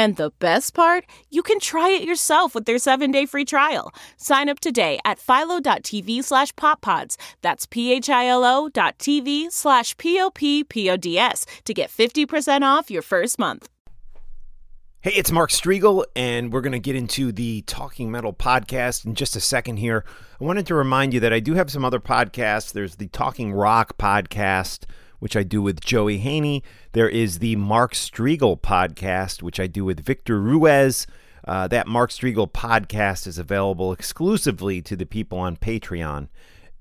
And the best part, you can try it yourself with their 7-day free trial. Sign up today at philo.tv slash poppods. That's p-h-i-l-o dot tv slash p-o-p-p-o-d-s to get 50% off your first month. Hey, it's Mark Strigl, and we're going to get into the Talking Metal podcast in just a second here. I wanted to remind you that I do have some other podcasts. There's the Talking Rock podcast, which I do with Joey Haney. There is the Mark Strigl podcast, which I do with Victor Ruiz. Uh, that Mark Strigl podcast is available exclusively to the people on Patreon.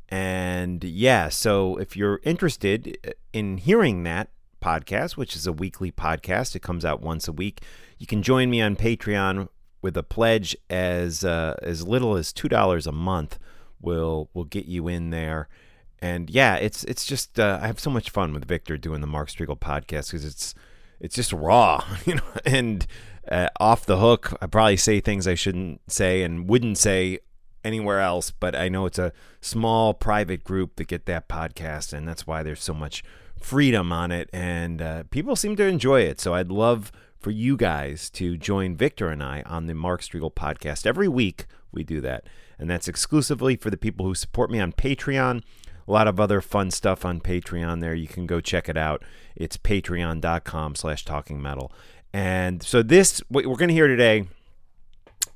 And yeah, so if you're interested in hearing that podcast, which is a weekly podcast, it comes out once a week you can join me on Patreon with a pledge as uh, as little as two dollars a month. Will will get you in there, and yeah, it's it's just uh, I have so much fun with Victor doing the Mark Strigl podcast because it's it's just raw, you know, and uh, off the hook. I probably say things I shouldn't say and wouldn't say anywhere else, but I know it's a small private group that get that podcast, and that's why there's so much freedom on it, and uh, people seem to enjoy it. So I'd love for you guys to join Victor and I on the Mark Strigl podcast. Every week we do that, and that's exclusively for the people who support me on Patreon. A lot of other fun stuff on Patreon there. You can go check it out. It's patreon.com slash talking metal. And so this, what we're going to hear today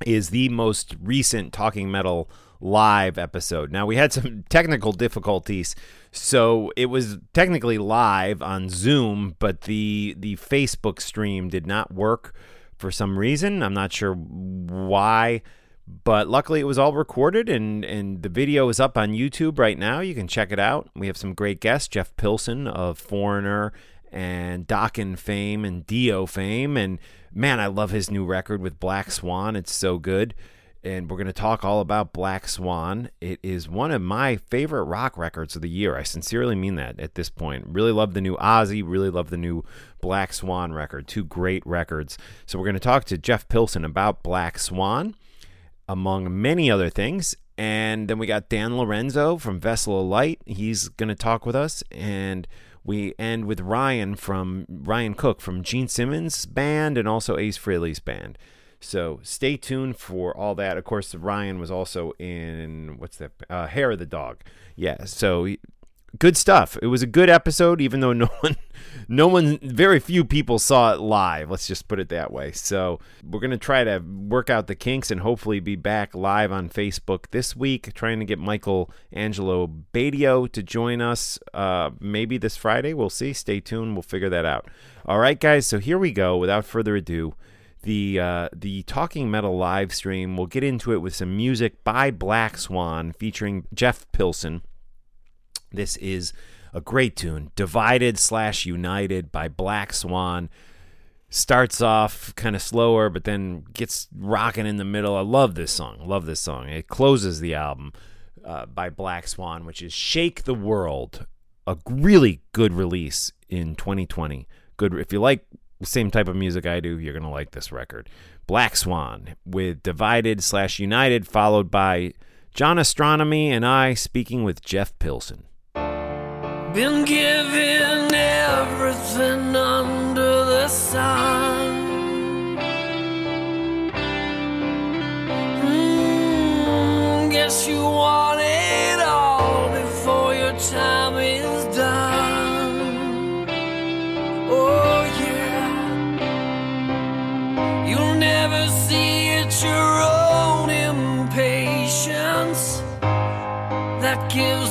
is the most recent Talking Metal live episode. Now, we had some technical difficulties so it was technically live on Zoom, but the the Facebook stream did not work for some reason. I'm not sure why, but luckily it was all recorded and and the video is up on YouTube right now. You can check it out. We have some great guests, Jeff Pilson of Foreigner and Dokken fame and Dio fame and man, I love his new record with Black Swan. It's so good and we're going to talk all about Black Swan. It is one of my favorite rock records of the year. I sincerely mean that at this point. Really love the new Ozzy, really love the new Black Swan record. Two great records. So we're going to talk to Jeff Pilson about Black Swan, among many other things. And then we got Dan Lorenzo from Vessel of Light. He's going to talk with us. And we end with Ryan from Ryan Cook from Gene Simmons' band and also Ace Frehley's band. So stay tuned for all that. Of course, Ryan was also in what's that? Uh, Hair of the Dog. Yeah. So good stuff. It was a good episode, even though no one, no one, very few people saw it live. Let's just put it that way. So we're gonna try to work out the kinks and hopefully be back live on Facebook this week. Trying to get Michael Angelo Batio to join us. Uh, maybe this Friday. We'll see. Stay tuned. We'll figure that out. All right, guys. So here we go. Without further ado the uh, the Talking Metal live stream. We'll get into it with some music by Black Swan featuring Jeff Pilson. This is a great tune, Divided slash United by Black Swan. Starts off kind of slower, but then gets rocking in the middle. I love this song. love this song. It closes the album uh, by Black Swan, which is "Shake the World," a really good release in 2020. Good if you like same type of music I do, you're going to like this record. Black Swan with Divided slash United, followed by John Ostronomy and I speaking with Jeff Pilson. Been given everything under the sun. Mm. guess you want it all before your time is done. Oh, yeah. You'll never see it your own impatience that gives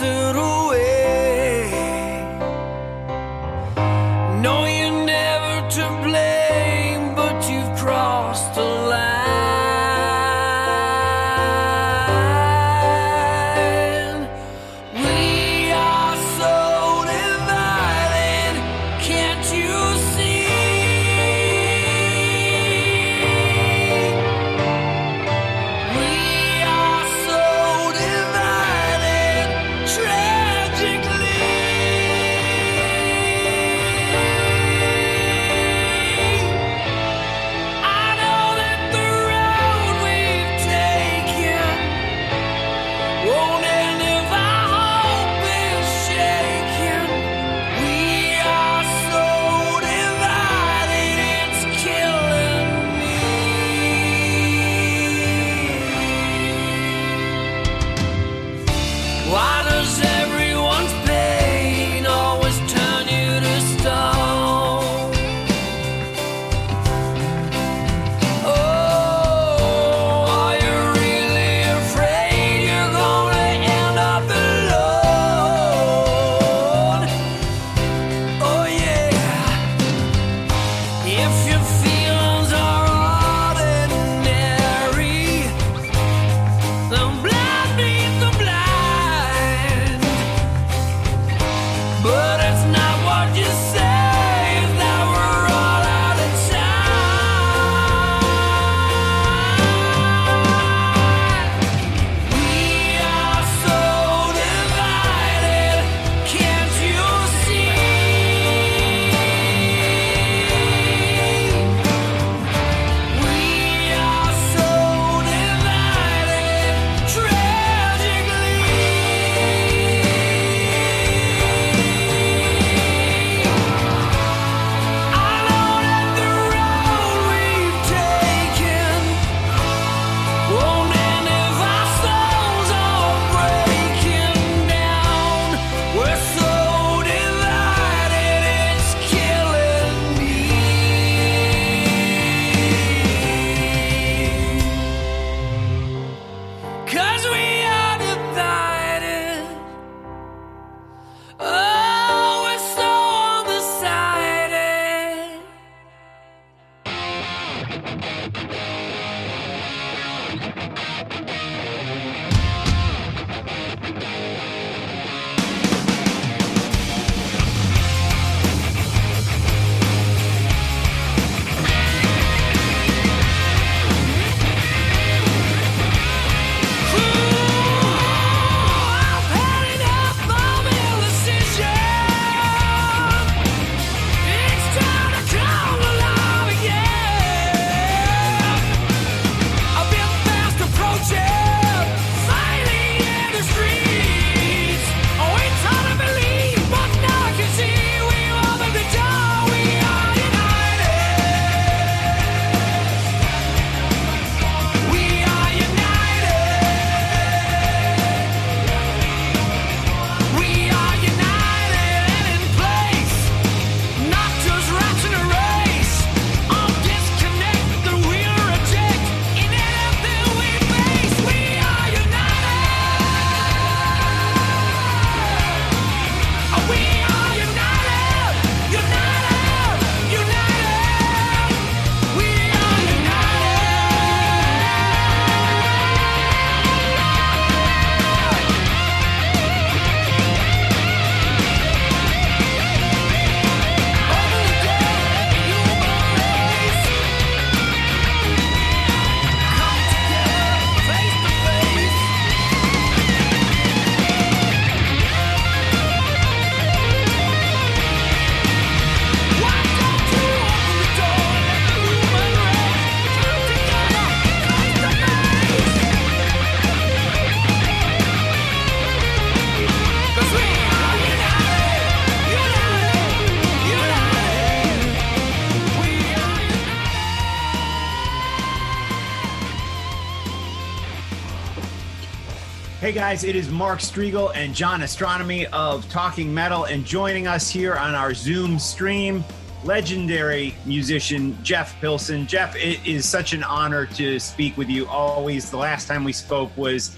guys, it is Mark Strigl and John Ostronomy of Talking Metal, and joining us here on our Zoom stream, legendary musician Jeff Pilson. Jeff, it is such an honor to speak with you always. The last time we spoke was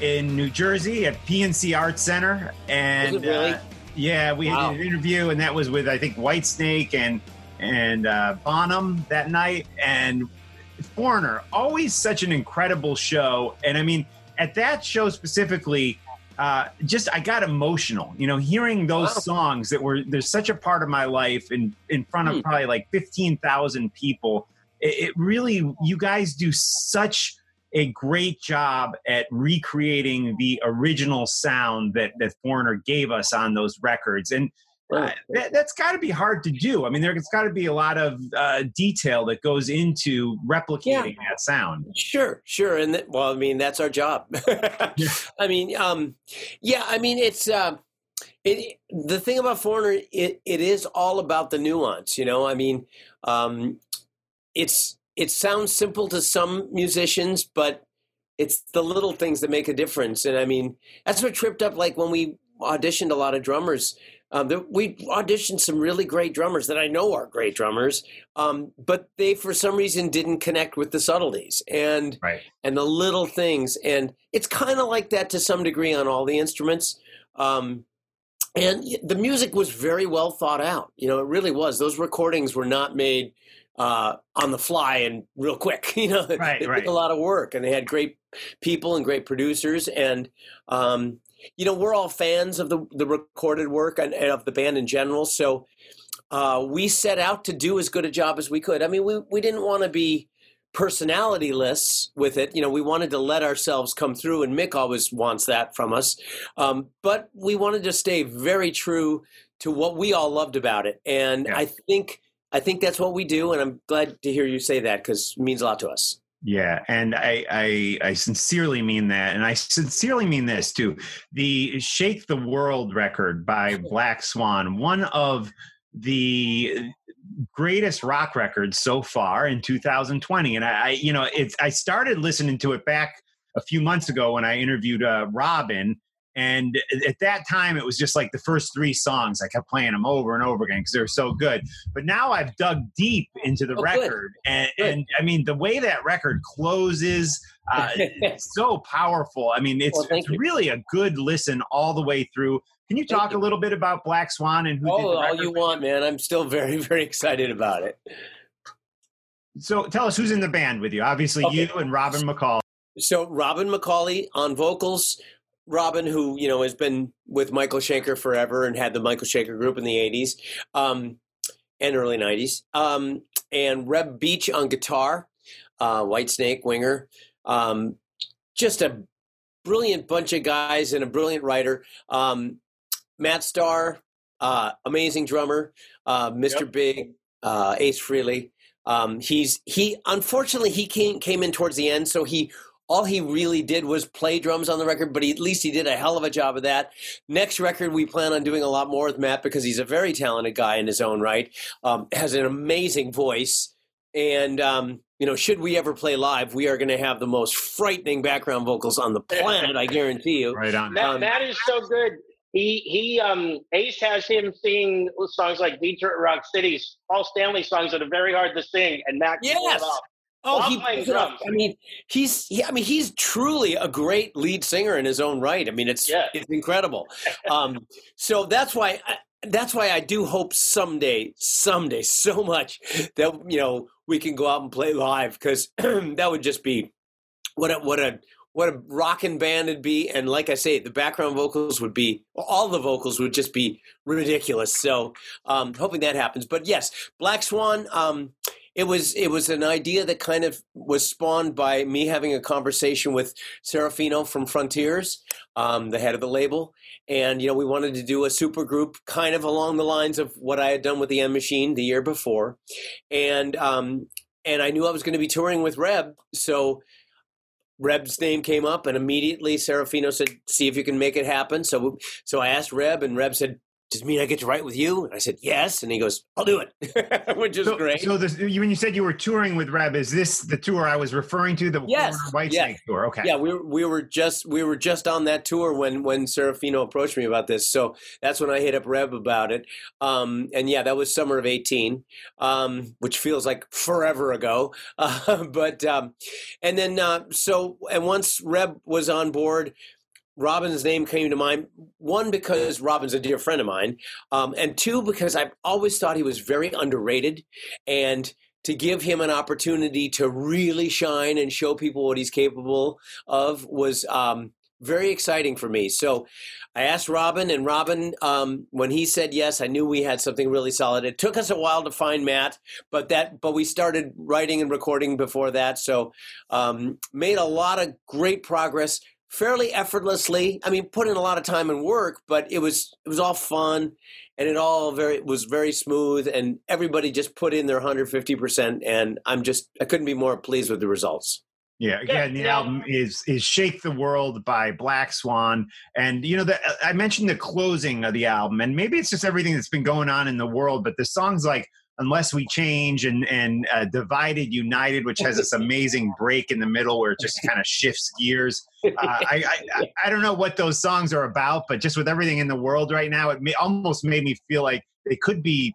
in New Jersey at PNC Arts Center, and really? uh, yeah, we Wow. had an interview, and that was with I think Whitesnake and and uh, Bonham that night, and Foreigner. Always such an incredible show, and I mean at that show specifically. Uh, just I got emotional, you know, hearing those Wow. songs that were there's such a part of my life in in front of Hmm. probably like fifteen thousand people. It, it really, you guys do such a great job at recreating the original sound that that Foreigner gave us on those records, and uh, that, that's got to be hard to do. I mean, there's got to be a lot of uh, detail that goes into replicating that sound. Sure, sure, and th- well, I mean that's our job. I mean, um, yeah, I mean it's uh, it. The thing about Foreigner, it it is all about the nuance. You know, I mean, um, it's it sounds simple to some musicians, but it's the little things that make a difference. And I mean, that's what tripped up. Like when we auditioned a lot of drummers. Um, we auditioned some really great drummers that I know are great drummers, um, but they for some reason didn't connect with the subtleties and Right. and the little things. And it's kind of like that to some degree on all the instruments. Um, and the music was very well thought out. You know, it really was. Those recordings were not made uh, on the fly and real quick. You know, Right, it right. took a lot of work, and they had great people and great producers. And um, you know, we're all fans of the the recorded work and, and of the band in general. So uh, we set out to do as good a job as we could. I mean, we we didn't want to be personality personalityless with it. You know, we wanted to let ourselves come through, and Mick always wants that from us. Um, but we wanted to stay very true to what we all loved about it, and Yeah. I think I think that's what we do. And I'm glad to hear you say that because it means a lot to us. Yeah, and I, I I sincerely mean that, and I sincerely mean this too. The "Shake the World" record by Black Swan, one of the greatest rock records so far in 2020, and I, I you know, it's I started listening to it back a few months ago when I interviewed uh, Robin. And at that time, it was just like the first three songs. I kept playing them over and over again because they were so good. But now I've dug deep into the Oh, good. record, and, Good. and I mean the way that record closes, uh, it's so powerful. I mean, it's, Well, it's really a good listen all the way through. Can you talk you. a little bit about Black Swan and who did Oh, all you want, man. I'm still very, very excited about it. So tell us who's in the band with you. Obviously, Okay. you and Robin McCall. So Robin McAuley on vocals. Robin, who you know has been with Michael Schenker forever and had the Michael Schenker group in the '80s um, and early '90s, um, and Reb Beach on guitar, uh, Whitesnake winger. Um, just a brilliant bunch of guys and a brilliant writer. Um, Matt Starr, uh, amazing drummer. Uh, Mr. Big, uh, Ace Frehley. Um, he's he unfortunately he came came in towards the end, so he all he really did was play drums on the record, but he, at least he did a hell of a job of that. Next record, we plan on doing a lot more with Matt because he's a very talented guy in his own right, um, has an amazing voice, and um, you know, should we ever play live, we are going to have the most frightening background vocals on the planet. I guarantee you. Right on. Matt, Um, Matt is so good. He he um Ace has him singing songs like Detroit Rock City, Paul Stanley songs that are very hard to sing, and Matt can it Yes. Oh, he pulls it drums. I mean, he's he, I mean, he's truly a great lead singer in his own right. I mean, it's Yeah. it's incredible. um, so that's why I, that's why I do hope someday, someday, so much that you know we can go out and play live because that would just be what a what a what a rockin' band it'd be. And like I say, the background vocals would be all the vocals would just be ridiculous. So um, hoping that happens. But yes, Black Swan. Um, it was it was an idea that kind of was spawned by me having a conversation with Serafino from Frontiers, um, the head of the label, and you know we wanted to do a super group kind of along the lines of what I had done with the End Machine the year before, and um, and I knew I was going to be touring with Reb, so Reb's name came up, and immediately Serafino said, "See if you can make it happen." So so I asked Reb, and Reb said, does it mean I get to write with you? And I said, yes. And he goes, I'll do it, which is so, great. So this, when you said you were touring with Reb, is this the tour I was referring to? The yes, White yes. Snake tour. Okay. Yeah, we were, we were just we were just on that tour when when Serafino approached me about this. So that's when I hit up Reb about it. Um, and yeah, that was summer of eighteen, um, which feels like forever ago. Uh, but um, and then uh, so and once Reb was on board. Robin's name came to mind. One, because Robin's a dear friend of mine, um, and two, because I've always thought he was very underrated, and to give him an opportunity to really shine and show people what he's capable of was um, very exciting for me. So I asked Robin, and Robin, um, when he said yes, I knew we had something really solid. It took us a while to find Matt, but that but we started writing and recording before that, so um, made a lot of great progress fairly effortlessly. I mean, put in a lot of time and work, but it was it was all fun and it all very was very smooth and everybody just put in their 150% and I'm just I couldn't be more pleased with the results. Yeah, again, the album is is "Shake the World" by Black Swan, and you know that I mentioned the closing of the album, and maybe it's just everything that's been going on in the world, but the songs like "Unless We Change" and and uh, "Divided United," which has this amazing break in the middle where it just kind of shifts gears. Uh, I, I I don't know what those songs are about, but just with everything in the world right now, it may, almost made me feel like they could be,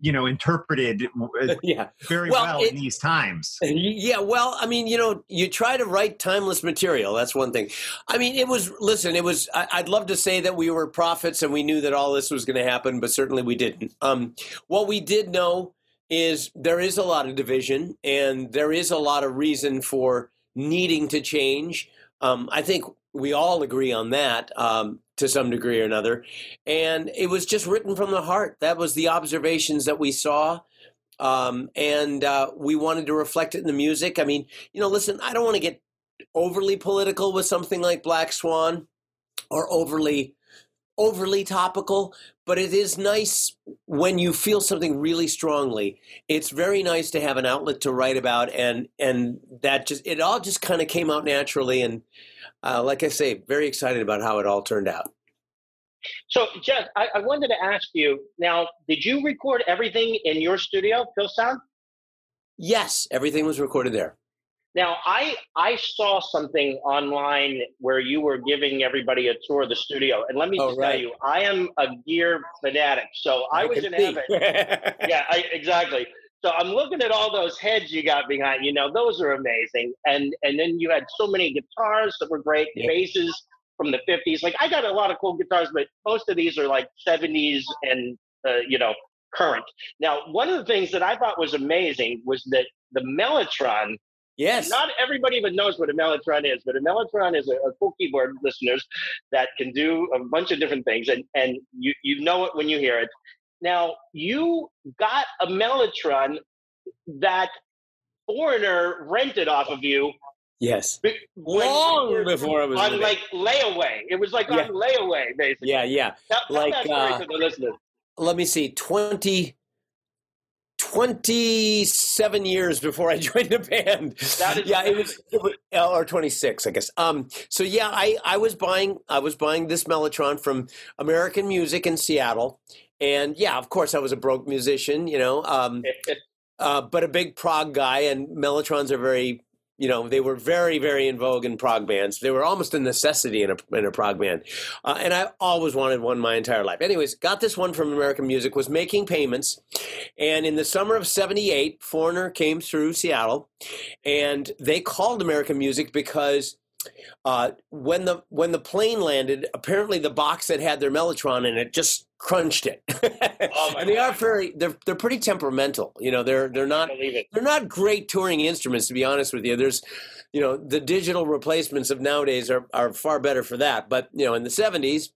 you know, interpreted uh, yeah. very Well, well it- in these times. Yeah, well, I mean, you know, you try to write timeless material. That's one thing. I mean, it was, listen, it was, I, I'd love to say that we were prophets and we knew that all this was going to happen, but certainly we didn't. Um, what we did know is there is a lot of division and there is a lot of reason for needing to change. Um, I think we all agree on that um, to some degree or another. And it was just written from the heart. That was the observations that we saw um, and uh, we wanted to reflect it in the music. I mean, you know, listen, I don't want to get overly political with something like Black Swan or overly overly topical, but it is nice when you feel something really strongly. It's very nice to have an outlet to write about, and and that just it all just kind of came out naturally. And uh, like I say, very excited about how it all turned out. So, Jeff, I, I wanted to ask you now, did you record everything in your studio, Pilsound? Yes, everything was recorded there. Now, I I saw something online where you were giving everybody a tour of the studio, and let me Oh, just right. tell you, I am a gear fanatic, so I, was can in heaven. yeah, I, exactly. So I'm looking at all those heads you got behind. You know, those are amazing, and and then you had so many guitars that were great, Yeah. basses from the 50s. Like I got a lot of cool guitars, but most of these are like 70s and uh, you know current. Now, one of the things that I thought was amazing was that the Mellotron Yes. not everybody even knows what a Mellotron is, but a Mellotron is a, a cool keyboard, listeners, that can do a bunch of different things, and and you you know it when you hear it. Now you got a Mellotron that Foreigner rented off of you yes. when Long before it was on released. like layaway. It was like Yeah. on layaway, basically. Yeah, yeah. Tell, tell like, that story uh, to the listeners. let me see 20 27 years before i joined the band. Yeah it was, it was uh, or 26 i guess. Um so yeah i i was buying i was buying this mellotron from american music in seattle. And yeah of course i was a broke musician you know um uh, but a big prog guy and mellotrons are very you know they were very very in vogue in prog bands. They were almost a necessity in a, in a prog band. Uh, and i always wanted one my entire life. Anyways got this one from american music was making payments. And in the summer of 78 foreigner came through seattle and they called american music because uh, when the when the plane landed, apparently the box that had their mellotron in it just crunched it. Oh, and they are very they're they're pretty temperamental. You know, they're they're not they're not great touring instruments to be honest with you. There's you know, the digital replacements of nowadays are are far better for that. But, you know, in the 70s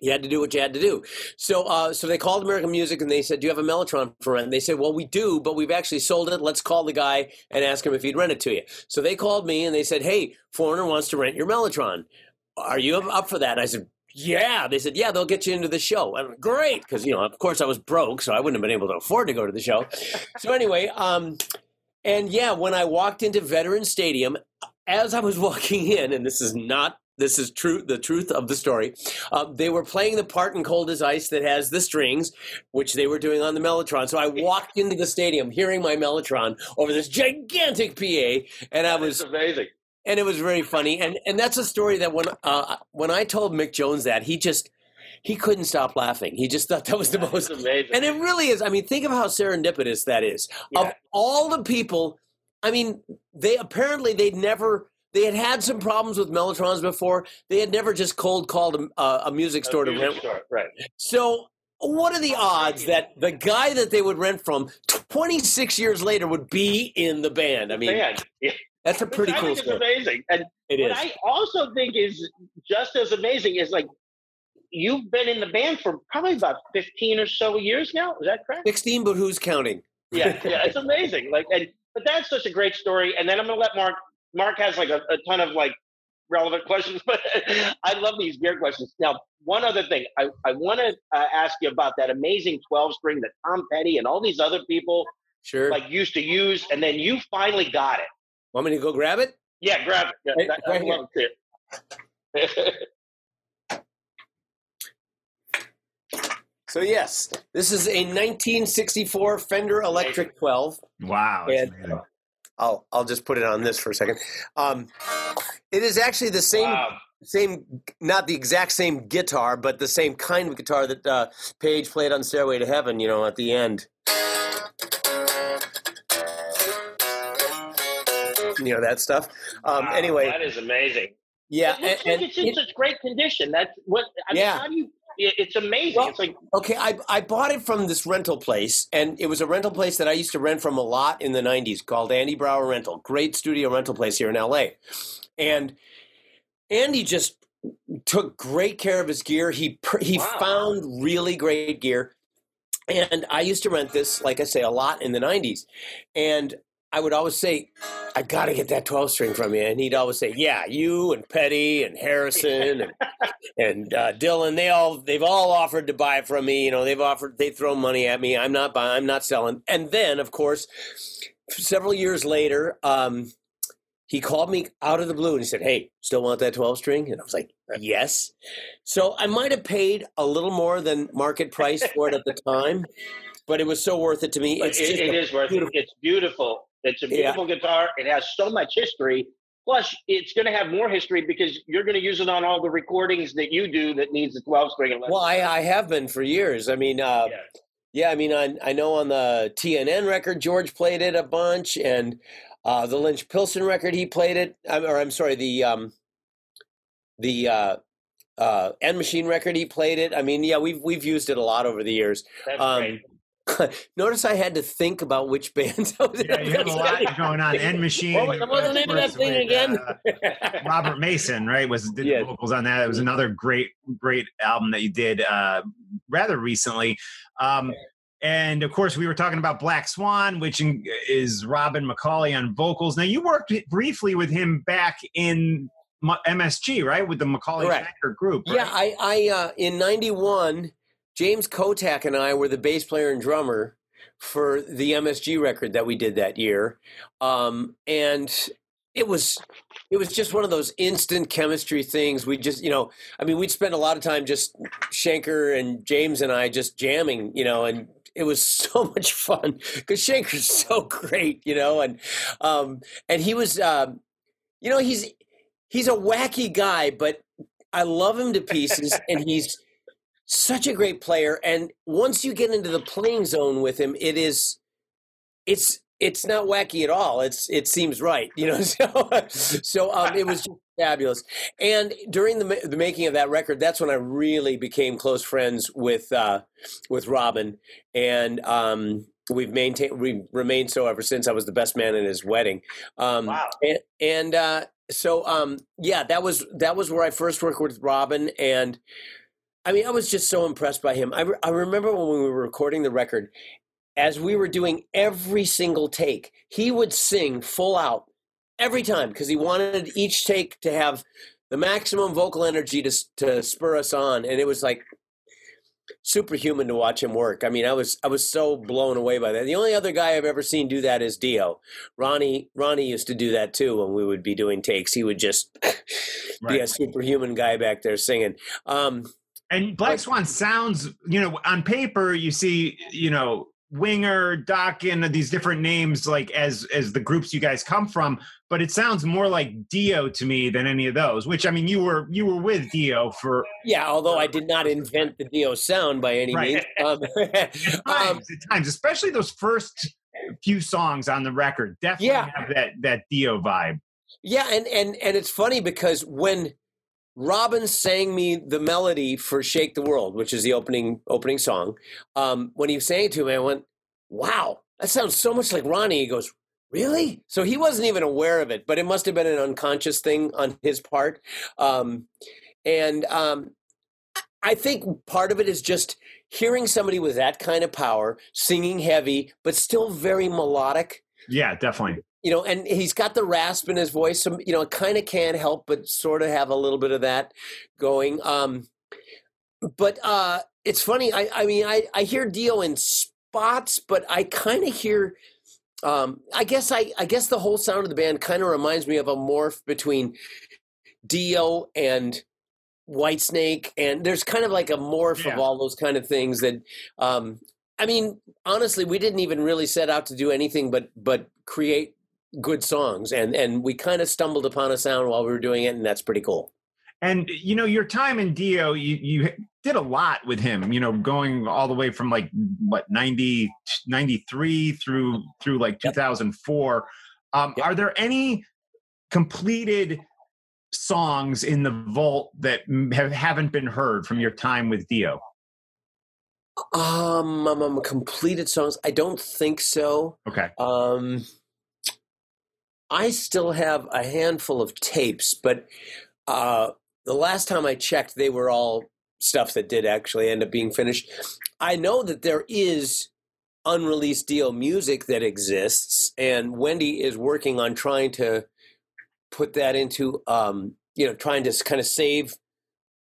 you had to do what you had to do. So, uh, so they called American Music and they said, "Do you have a Mellotron for rent?" And they said, "Well, we do, but we've actually sold it. Let's call the guy and ask him if he'd rent it to you." So they called me and they said, "Hey, Foreigner wants to rent your Mellotron. Are you up- for that?" And I said, "Yeah." They said, "Yeah, they'll get you into the show." And Great, because you know, of course, I was broke, so I wouldn't have been able to afford to go to the show. so anyway, um, and yeah, when I walked into Veteran Stadium, as I was walking in, and this is not This is true. The truth of the story. Uh, they were playing the part in Cold as Ice that has the strings, which they were doing on the Mellotron. So I walked into the stadium hearing my Mellotron over this gigantic PA, and I was amazing. and it was very funny. And and that's a story that when uh, when I told Mick Jones that he just he couldn't stop laughing. He just thought that was the most. amazing. And it really is. I mean, think of how serendipitous that is. Of all the people, I mean, they apparently they'd never. They had had some problems with Mellotrons before. They had never just cold called a, a, music A store to rent. store, right? So, what are the odds that the guy that they would rent from 26 years later would be in the band? I mean, yeah. that's a pretty cool story. Amazing. And It what is. I also think is just as amazing is like you've been in the band for probably about 15 or so years now. Is that correct? 16, but who's counting? Yeah, yeah, it's amazing. Like, and but that's such a great story. And then I'm gonna let Mark. Mark has like a, a ton of like relevant questions, but I love these gear questions. Now, one other thing, I I want to uh, ask you about that amazing 12 string that Tom Petty and all these other people Sure. like used to use, and then you finally got it. Want me to go grab it? Yeah, grab it. Yeah, Right- that- right I'd here. love it. So yes, this is a 1964 Fender Electric 12. Wow. And- it's amazing. I'll I'll just put it on this for a second. Um, it is actually the same Wow. same not the exact same guitar, but the same kind of guitar that uh, Page played on Stairway to Heaven. You know, at the end. You know that stuff. Um, Wow, anyway, that is amazing. yeah, it looks and- like it's in and- such great condition. That's what. I mean, Yeah. how do you? It- It's amazing. Well, it's like Okay, I, I bought it from this rental place, and it was a rental place that I used to rent from a lot in the 90s called Andy Brauer Rental. Great studio rental place here in LA. And Andy just took great care of his gear. He he Wow. found really great gear. And I used to rent this, like I say, a lot in the 90s. And I would always say, I got to get that 12 string from you. And he'd always say, Yeah, you and Petty and Harrison and and uh, Dylan, they all they've all offered to buy it from me. You know, they've offered they throw money at me. I'm not buying. I'm not selling. And then, of course, several years later, um, he called me out of the blue and he said, "Hey, still want that 12 string?" And I was like, "Yes." So I might have paid a little more than market price for it at the time, but it was so worth it to me. But It's it, it a worth it. It's beautiful. It's a Yeah. beautiful guitar. It has so much history. Plus, it's going to have more history because you're going to use it on all the recordings that you do that needs a 12 string. and Well, I, I have been for years. I mean, uh, Yeah. yeah, I mean, I, I know on the T&N record, George played it a bunch, and uh, the Lynch Pilson record, he played it. I'm, or I'm sorry, the um, the uh, uh, End Machine record, he played it. I mean, yeah, we've we've used it a lot over the years. That's Um, great. Notice I had to think about which bands I was. Yeah, you have a lot going on. End Machine. What was- the name of that thing with, again? uh, Robert Mason, right? Was did Yes. the vocals on that? It was another great, great album that you did uh, rather recently. Um, and of course, we were talking about Black Swan, which is Robin McAuley on vocals. Now, you worked briefly with him back in MSG, right? With the McAuley Correct. Schenker group. Right? Yeah, I, I uh, in '91, James Kotak and I were the bass player and drummer for the MSG record that we did that year, um, and it was it was just one of those instant chemistry things. We just, you know, I mean, we'd spend a lot of time just Schenker and James and I just jamming, you know, and it was so much fun because Schenker's so great, you know, and um, and he was, um, you know, he's he's a wacky guy, but I love him to pieces, and he's such a great player. And once you get into the playing zone with him, it is, it's it's not wacky at all. It's it seems right, you know. So so um, it was just fabulous. And during the the making of that record, that's when I really became close friends with uh, with Robin, and um, we've maintained we've remained so ever since. I was the best man at his wedding. Um, Wow. And, and uh, so um, yeah, that was that was where I first worked with Robin, and I mean, I was just so impressed by him. I, re- I remember when we were recording the record, as we were doing every single take, he would sing full out every time because he wanted each take to have the maximum vocal energy to to spur us on, and it was like superhuman to watch him work. I mean, I was I was so blown away by that. The only other guy I've ever seen do that is Dio. Ronnie Ronnie used to do that too when we would be doing takes. He would just be a superhuman guy back there singing. Um, And Black Swan sounds, you know, on paper you see, you know, Winger, Dokken, these different names, like as as the groups you guys come from, but it sounds more like Dio to me than any of those. Which I mean, you were you were with Dio for yeah, although I did not invent the Dio sound by any Right. means. Um, at um, times, at times, especially those first few songs on the record, definitely Yeah. have that that Dio vibe. Yeah, and and and it's funny because when Robin sang me the melody for "Shake the World," which is the opening opening song, um, when he sang it to me, I went, "Wow, that sounds so much like Ronnie." He goes, "Really?" So he wasn't even aware of it, but it must have been an unconscious thing on his part. Um, and um, I think part of it is just hearing somebody with that kind of power singing heavy, but still very melodic Yeah, definitely. You know, and he's got the rasp in his voice. So, you know, it kind of can't help but sort of have a little bit of that going. Um, but uh, it's funny. I, I mean, I, I hear Dio in spots, but I kind of hear. Um, I guess I, I guess the whole sound of the band kind of reminds me of a morph between Dio and Whitesnake, and there's kind of like a morph Yeah. of all those kind of things that. Um, I mean, honestly, we didn't even really set out to do anything but but create good songs, and and we kind of stumbled upon a sound while we were doing it, and that's pretty cool. And you know, your time in Dio, you you did a lot with him. You know, going all the way from like what 90, 93 through through like two thousand four. Um, Yep. Are there any completed songs in the vault that have haven't been heard from your time with Dio? Um, um, um, completed songs? I don't think so. Okay, Um, I still have a handful of tapes, but uh, the last time I checked, they were all stuff that did actually end up being finished. I know that there is unreleased Dio music that exists, and Wendy is working on trying to put that into, um, you know, trying to kind of save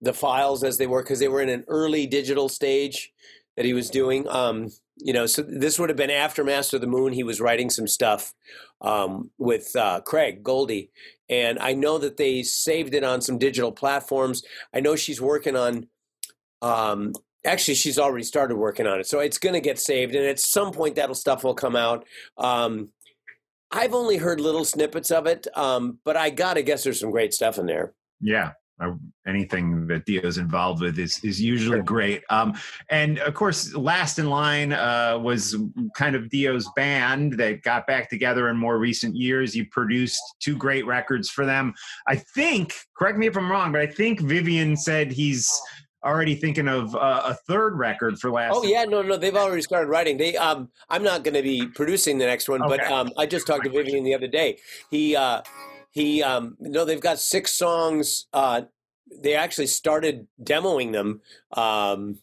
the files as they were because they were in an early digital stage that he was doing. Um, you know, so this would have been after Master of the Moon. He was writing some stuff um, with uh, Craig Goldy, and I know that they saved it on some digital platforms. I know she's working on. Um, actually, she's already started working on it, so it's going to get saved, and at some point, that'll stuff will come out. Um, I've only heard little snippets of it, um, but I gotta guess there's some great stuff in there. yeah. Uh, anything that Dio's involved with is is usually great. Um, and of course, last in line uh, was kind of Dio's band that got back together in more recent years. You produced two great records for them. I think, correct me if I'm wrong, but I think Vivian said he's already thinking of uh, a third record for last. Oh yeah, no, no, they've already started writing. They, um, I'm not going to be producing the next one, but um, I just talked to Vivian the other day. He, uh, he, um, no, they've got six songs. Uh, they actually started demoing them. Um,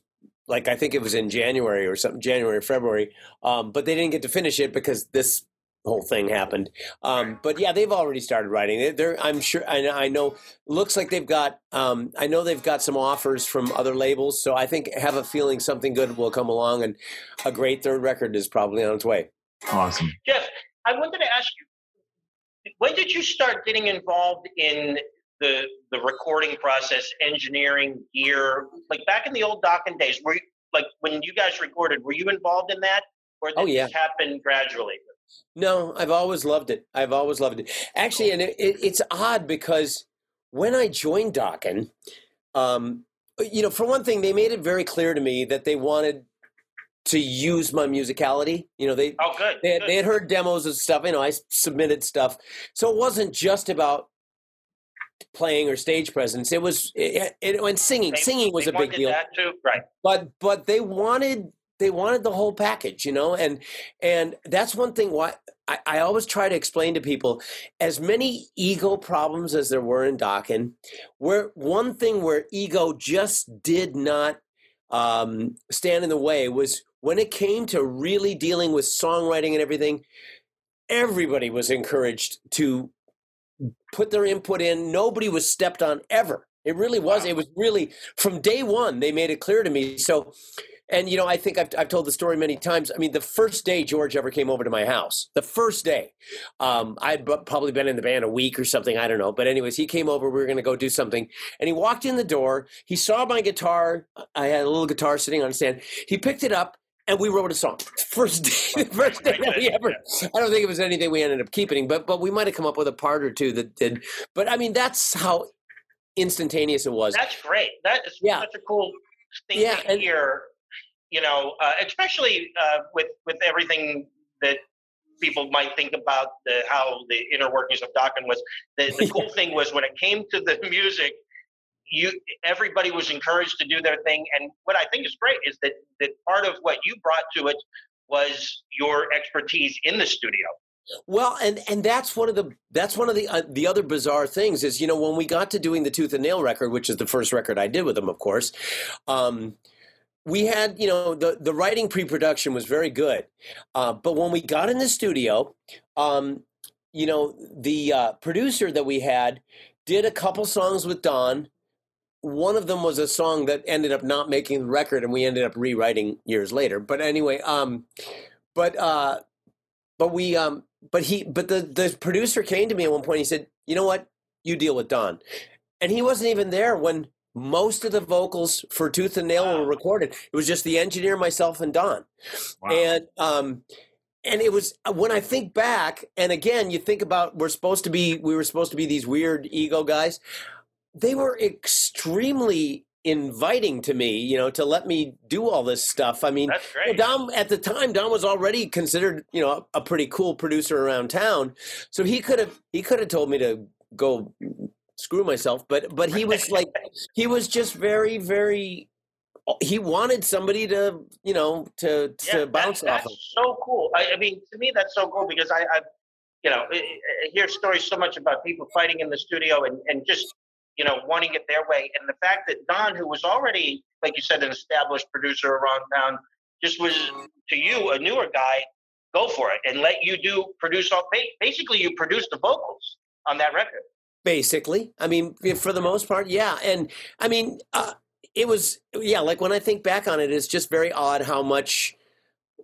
like I think it was in January or something, January or February. Um, but they didn't get to finish it because this whole thing happened. Um, but yeah, they've already started writing. They- They're, I'm sure, I, I know, looks like they've got, um, I know they've got some offers from other labels. So I think, have a feeling something good will come along and a great third record is probably on its way. awesome. Jeff, I wanted to ask you, when did you start getting involved in the the recording process, engineering, gear? Like back in the old Dokken days, were you, like when you guys recorded, were you involved in that, or did Oh, yeah. this happen gradually? No, I've always loved it. I've always loved it. Actually, and it, it, it's odd because when I joined Dokken, um, you know, for one thing, they made it very clear to me that they wanted to use my musicality. You know, they Oh, good. they had, good. they had heard demos and stuff. You know, I submitted stuff, so it wasn't just about playing or stage presence. It was it, it and singing. They- singing was a big deal right? but but they wanted they wanted the whole package you know and and that's one thing why I, I always try to explain to people as many ego problems as there were in Dokken, where one thing where ego just did not um, stand in the way was when it came to really dealing with songwriting and everything everybody was encouraged to put their input in nobody was stepped on ever It really was. It was really from day one. They made it clear to me. So, and you know, I think I've I've told the story many times. I mean, the first day George ever came over to my house, the first day, um, I'd bu- probably been in the band a week or something. I don't know. But anyways, he came over. We were going to go do something, and he walked in the door. He saw my guitar. I had a little guitar sitting on a stand. He picked it up and we wrote a song. First day, first day that we ever. I don't think it was anything we ended up keeping, but but we might have come up with a part or two that did. But I mean, that's how instantaneous it was. That's great. That is Yeah. such a cool thing Yeah, to and- hear. You know, uh, especially uh, with with everything that people might think about the, how the inner workings of Dokken was. The, the cool thing was when it came to the music, you everybody was encouraged to do their thing. And what I think is great is that that part of what you brought to it was your expertise in the studio. Well, and and that's one of the that's one of the uh, the other bizarre things is you know when we got to doing the Tooth and Nail record, which is the first record I did with them, of course. Um, we had you know the the writing pre-production was very good, uh, but when we got in the studio, um, you know the uh, producer that we had did a couple songs with Don. One of them was a song that ended up not making the record, and we ended up rewriting years later. But anyway, um, but uh, but we um, but he but the the producer came to me at one point. He said, "You know what? You deal with Don," and he wasn't even there when most of the vocals for Tooth and Nail were recorded. It was just the engineer, myself, and Don. Wow. And um, and it was when I think back, and again, you think about we're supposed to be we were supposed to be these weird ego guys. They were extremely inviting to me, you know, to let me do all this stuff. I mean, well, great. Don at the time, Don was already considered, you know, a pretty cool producer around town. So he could have he could have told me to go screw myself, but but he was like he was just very very uh, he wanted somebody to, you know, to to bounce that's, off of. that's so cool. I, I mean, to me, that's so cool because I, I you know, I, I hear stories so much about people fighting in the studio and, and just, you know, wanting it their way. And the fact that Don, who was already, like you said, an established producer around town, just was to you a newer guy. Go for it and let you do produce all. Basically, you produce the vocals on that record. Basically, I mean, for the most part, yeah. And I mean, uh, it was yeah. Like when I think back on it, it's just very odd how much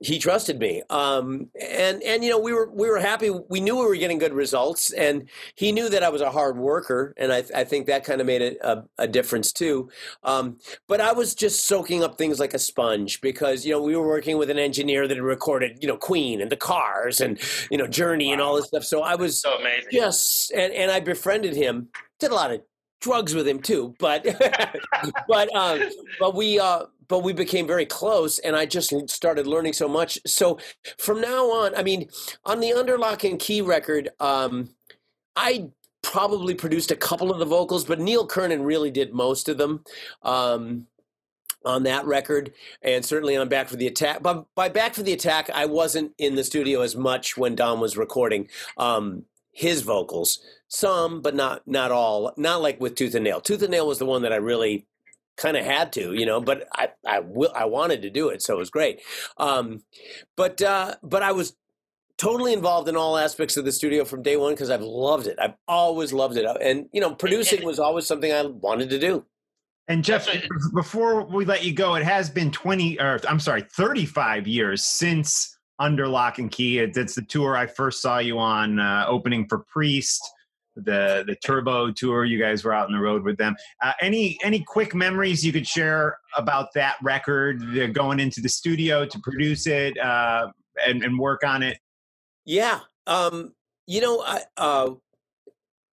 he trusted me. Um, and and you know, we were we were happy. We knew we were getting good results, and he knew that I was a hard worker, and I I think that kind of made a, a, a difference too. Um, but I was just soaking up things like a sponge because you know we were working with an engineer that had recorded you know Queen and the Cars and you know Journey and all this stuff. So I was So amazing. Yes, and and I befriended him. Did a lot of drugs with him too, but but um, but we uh, but we became very close, and I just started learning so much. So from now on, I mean, on the Under Lock and Key record, um, I probably produced a couple of the vocals, but Neil Kernon really did most of them. Um, on that record, and certainly on Back for the Attack. But by Back for the Attack, I wasn't in the studio as much when Don was recording um, his vocals. Some, but not not all. Not like with Tooth and Nail. Tooth and Nail was the one that I really kind of had to, you know. But I I will I wanted to do it, so it was great. Um, but uh, but I was totally involved in all aspects of the studio from day one because I've loved it. I've always loved it, and you know, producing was always something I wanted to do. And Jeff, before we let you go, it has been 20 or I'm sorry, 35 years since Under Lock and Key. It's the tour I first saw you on uh, opening for Priest, the the Turbo tour. You guys were out on the road with them. Uh, any any quick memories you could share about that record, the, going into the studio to produce it uh, and, and work on it? Yeah. Um, you know, I, uh,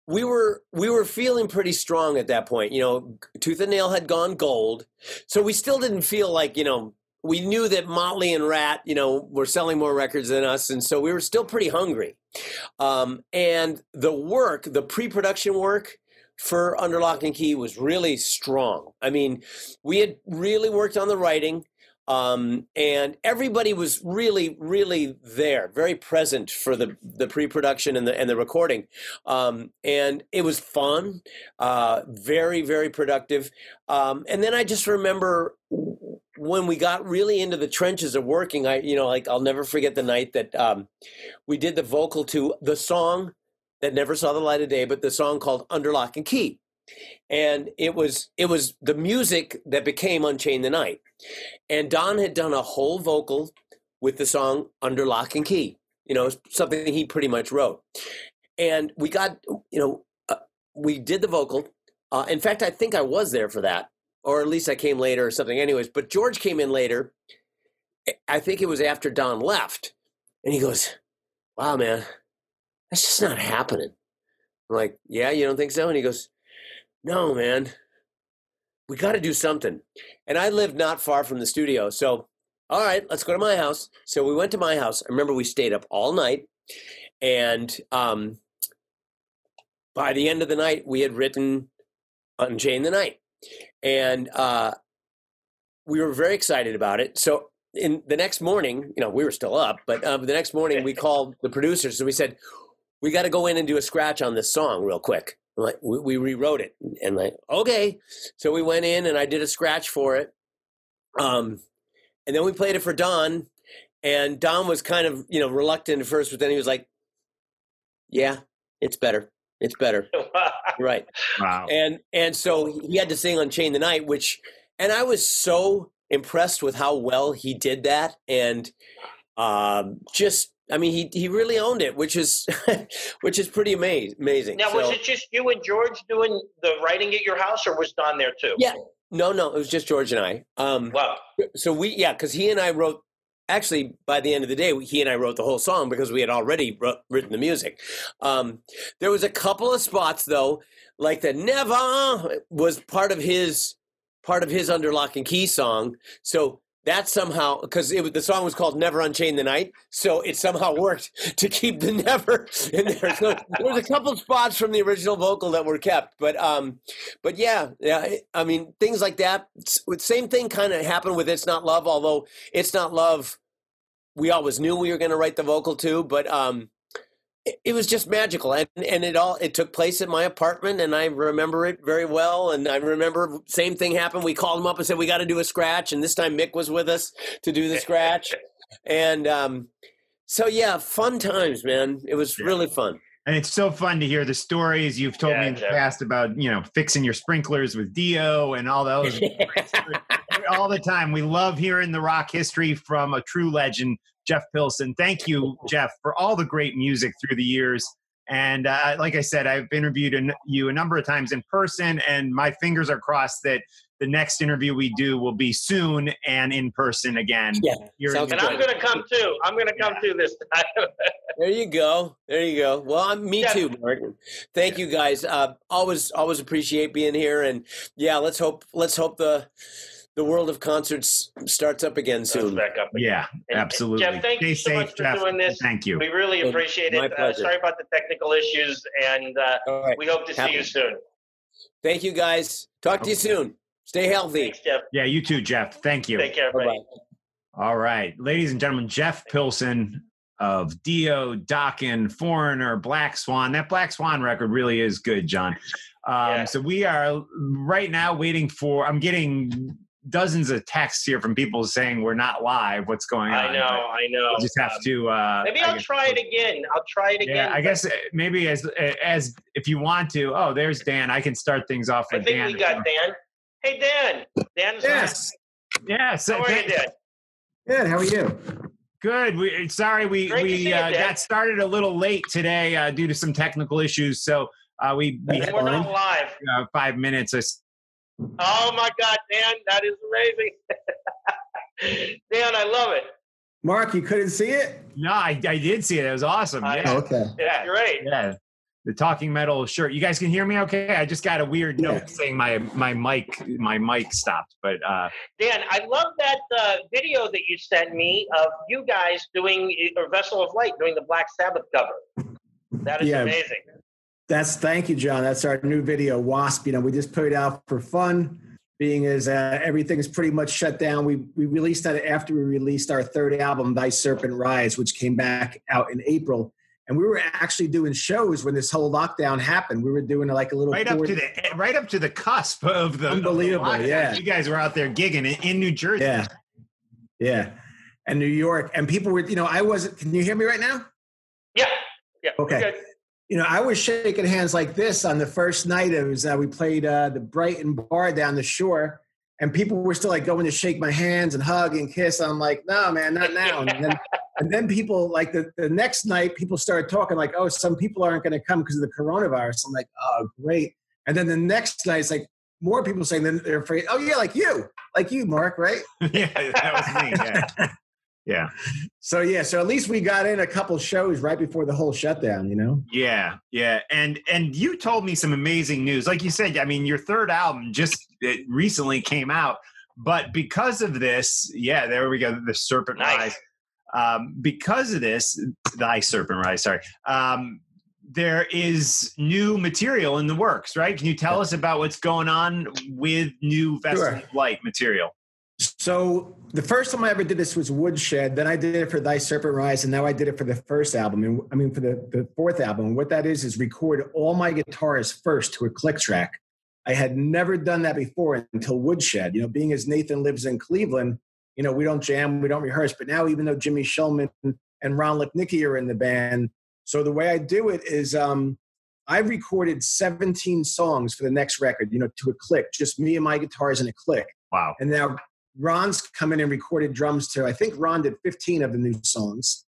we were we were feeling pretty strong at that point. You know, Tooth and Nail had gone gold, so we still didn't feel like you know we knew that Motley and Ratt, you know, were selling more records than us, and so we were still pretty hungry. Um, and the work, the pre-production work for Under Lock and Key was really strong. I mean, we had really worked on the writing. Um, and everybody was really, really there, very present for the the pre-production and the and the recording, um, and it was fun, uh, very, very productive. Um, and then I just remember when we got really into the trenches of working. I, you know, like I'll never forget the night that um, we did the vocal to the song that never saw the light of day, but the song called Under Lock and Key. and it was it was the music that became Unchain the Night. And Don had done a whole vocal with the song Under Lock and Key. You know, something he pretty much wrote. And we got, you know, uh, we did the vocal. Uh, in fact, I think I was there for that, or at least I came later or something. Anyways, but George came in later. I think it was after Don left, and he goes, "Wow, man, that's just not happening." I'm like, "Yeah, you don't think so?" And he goes, "No, man, we got to do something." And I lived not far from the studio, so all right, let's go to my house. So we went to my house. I remember we stayed up all night, and um, by the end of the night, we had written Unchain the Night, and uh, we were very excited about it. So in the next morning, you know, we were still up, but um, the next morning we called the producers and we said, "We got to go in and do a scratch on this song real quick." I'm like we, we rewrote it, and like okay, so we went in and I did a scratch for it. Um, and then we played it for Don, and Don was kind of you know reluctant at first, but then he was like, "Yeah, it's better. It's better." right. Wow. And and so he had to sing Unchain the Night, which and I was so impressed with how well he did that, and um, just I mean he he really owned it, which is which is pretty amazing. Amazing. Now, So- was it just you and George doing the writing at your house, or was Don there too? Yeah. no, no, it was just George and I. Um, Wow. so we yeah because he and i wrote actually by the end of the day he and i wrote the whole song because we had already wrote, written the music. Um, there was a couple of spots though like the never was part of his part of his under lock and key song. So that somehow because the song was called never unchain the night so it somehow worked to keep the never in there so there was a couple spots from the original vocal that were kept but um but yeah, yeah. I mean, things like that. Same thing kind of happened with "It's Not Love," although "It's Not Love," we always knew we were going to write the vocal too. But um, it, it was just magical, and and it all it took place at my apartment, and I remember it very well. And I remember same thing happened. We called him up and said we got to do a scratch, and this time Mick was with us to do the scratch, and um, so yeah, fun times, man. It was Yeah. really fun. And it's so fun to hear the stories you've told Yeah, me in the Jeff. past about, you know, fixing your sprinklers with Dio and all those. all the time. We love hearing the rock history from a true legend, Jeff Pilson. Thank you, Jeff, for all the great music through the years. And uh, like I said, I've interviewed an- you a number of times in person, and my fingers are crossed that the next interview we do will be soon and in person again. Yeah, Here in sounds New And I'm going to come too. I'm going to come too this time. There you go. There you go. Well, I'm, me Yeah. too, Martin. Thank you guys. Uh, always, always appreciate being here. And yeah, let's hope, let's hope the the world of concerts starts up again soon. back up. Yeah, And- absolutely. Jeff, thank Stay you so safe, much for Jeff. doing this. Thank you. We really Well, appreciate my it. Uh, pleasure. sorry about the technical issues, and uh, All right. we hope to see you soon. Thank you guys. Talk to you soon. Stay healthy. Thanks, Jeff. Yeah, you too, Jeff. Thank you. Take care, Bye bye. All right, ladies and gentlemen, Jeff Pilson of Dio, Dokken, Foreigner, Black Swan. That Black Swan record really is good, John. Um, Yeah. So we are right now waiting for. I'm getting dozens of texts here from people saying we're not live. What's going on? I know, I know. We'll just have Um, to. Uh, Maybe I I'll guess- try it again. I'll try it again. Yeah, I guess uh, maybe as as if you want to. Oh, there's Dan. I can start things off with I think Dan. we got Dan. Hey, Dan. Dan's Yes. Yes. How are you, Dan? Good. How are you? Good. We sorry we Great we uh, Dan. got started a little late today uh, due to some technical issues. So uh, we we That's had We're not live. uh, five minutes. I s- Oh my God, Dan, that is amazing. Dan, I love it. Mark, you couldn't see it? No, I, I did see it. It was awesome. I- Yeah, Okay. Yeah, great. yeah. The talking metal shirt. You guys can hear me okay? I just got a weird Yeah. note saying my my mic my mic stopped. But uh, Dan, I love that uh, video that you sent me of you guys doing or Vessel of Light doing the Black Sabbath cover. That is Yeah. amazing. That's thank you, John. That's our new video, Wasp. You know, we just put it out for fun, being as uh, everything is pretty much shut down. We we released that after we released our third album, Thy Serpent Rise, which came back out in April. And we were actually doing shows when this whole lockdown happened. We were doing like a little right up to the right up to the cusp of the Unbelievable, of the yeah. You guys were out there gigging in, in New Jersey. Yeah. Yeah. And New York. And people were, you know, I wasn't can you hear me right now? Yeah. Yeah. Okay. You know, I was shaking hands like this on the first night. It was uh, we played uh, the Brighton Bar down the shore, and people were still like going to shake my hands and hug and kiss. I'm like, no, man, not now. And then, and then people like the, the next night, people started talking like, oh, some people aren't going to come because of the coronavirus. I'm like, oh, great. And then the next night, it's like more people saying they're afraid. Oh yeah, like you, like you, Mark, right? yeah, that was me. Yeah. yeah. So yeah, so at least we got in a couple shows right before the whole shutdown. You know. Yeah, yeah, and and you told me some amazing news. Like you said, I mean, your third album just it recently came out, but because of this, yeah, there we go, the Serpent Nice. Rise. Um, because of this, thy Serpent Rise. Sorry. Um, there is new material in the works, right? Can you tell us about what's going on with new Vessel Sure. Light material? So the first time I ever did this was Woodshed. Then I did it for Thy Serpent Rise, and now I did it for the first album. And I mean for the, the fourth album. And what that is is record all my guitars first to a click track. I had never done that before until Woodshed. You know, being as Nathan lives in Cleveland, you know, we don't jam, we don't rehearse. But now, even though Jimmy Shulman and Ron Lipnicki are in the band, so the way I do it is um, I recorded 17 songs for the next record, you know, to a click, just me and my guitars in a click. Wow. And now Ron's come in and recorded drums too. I think Ron did 15 of the new songs.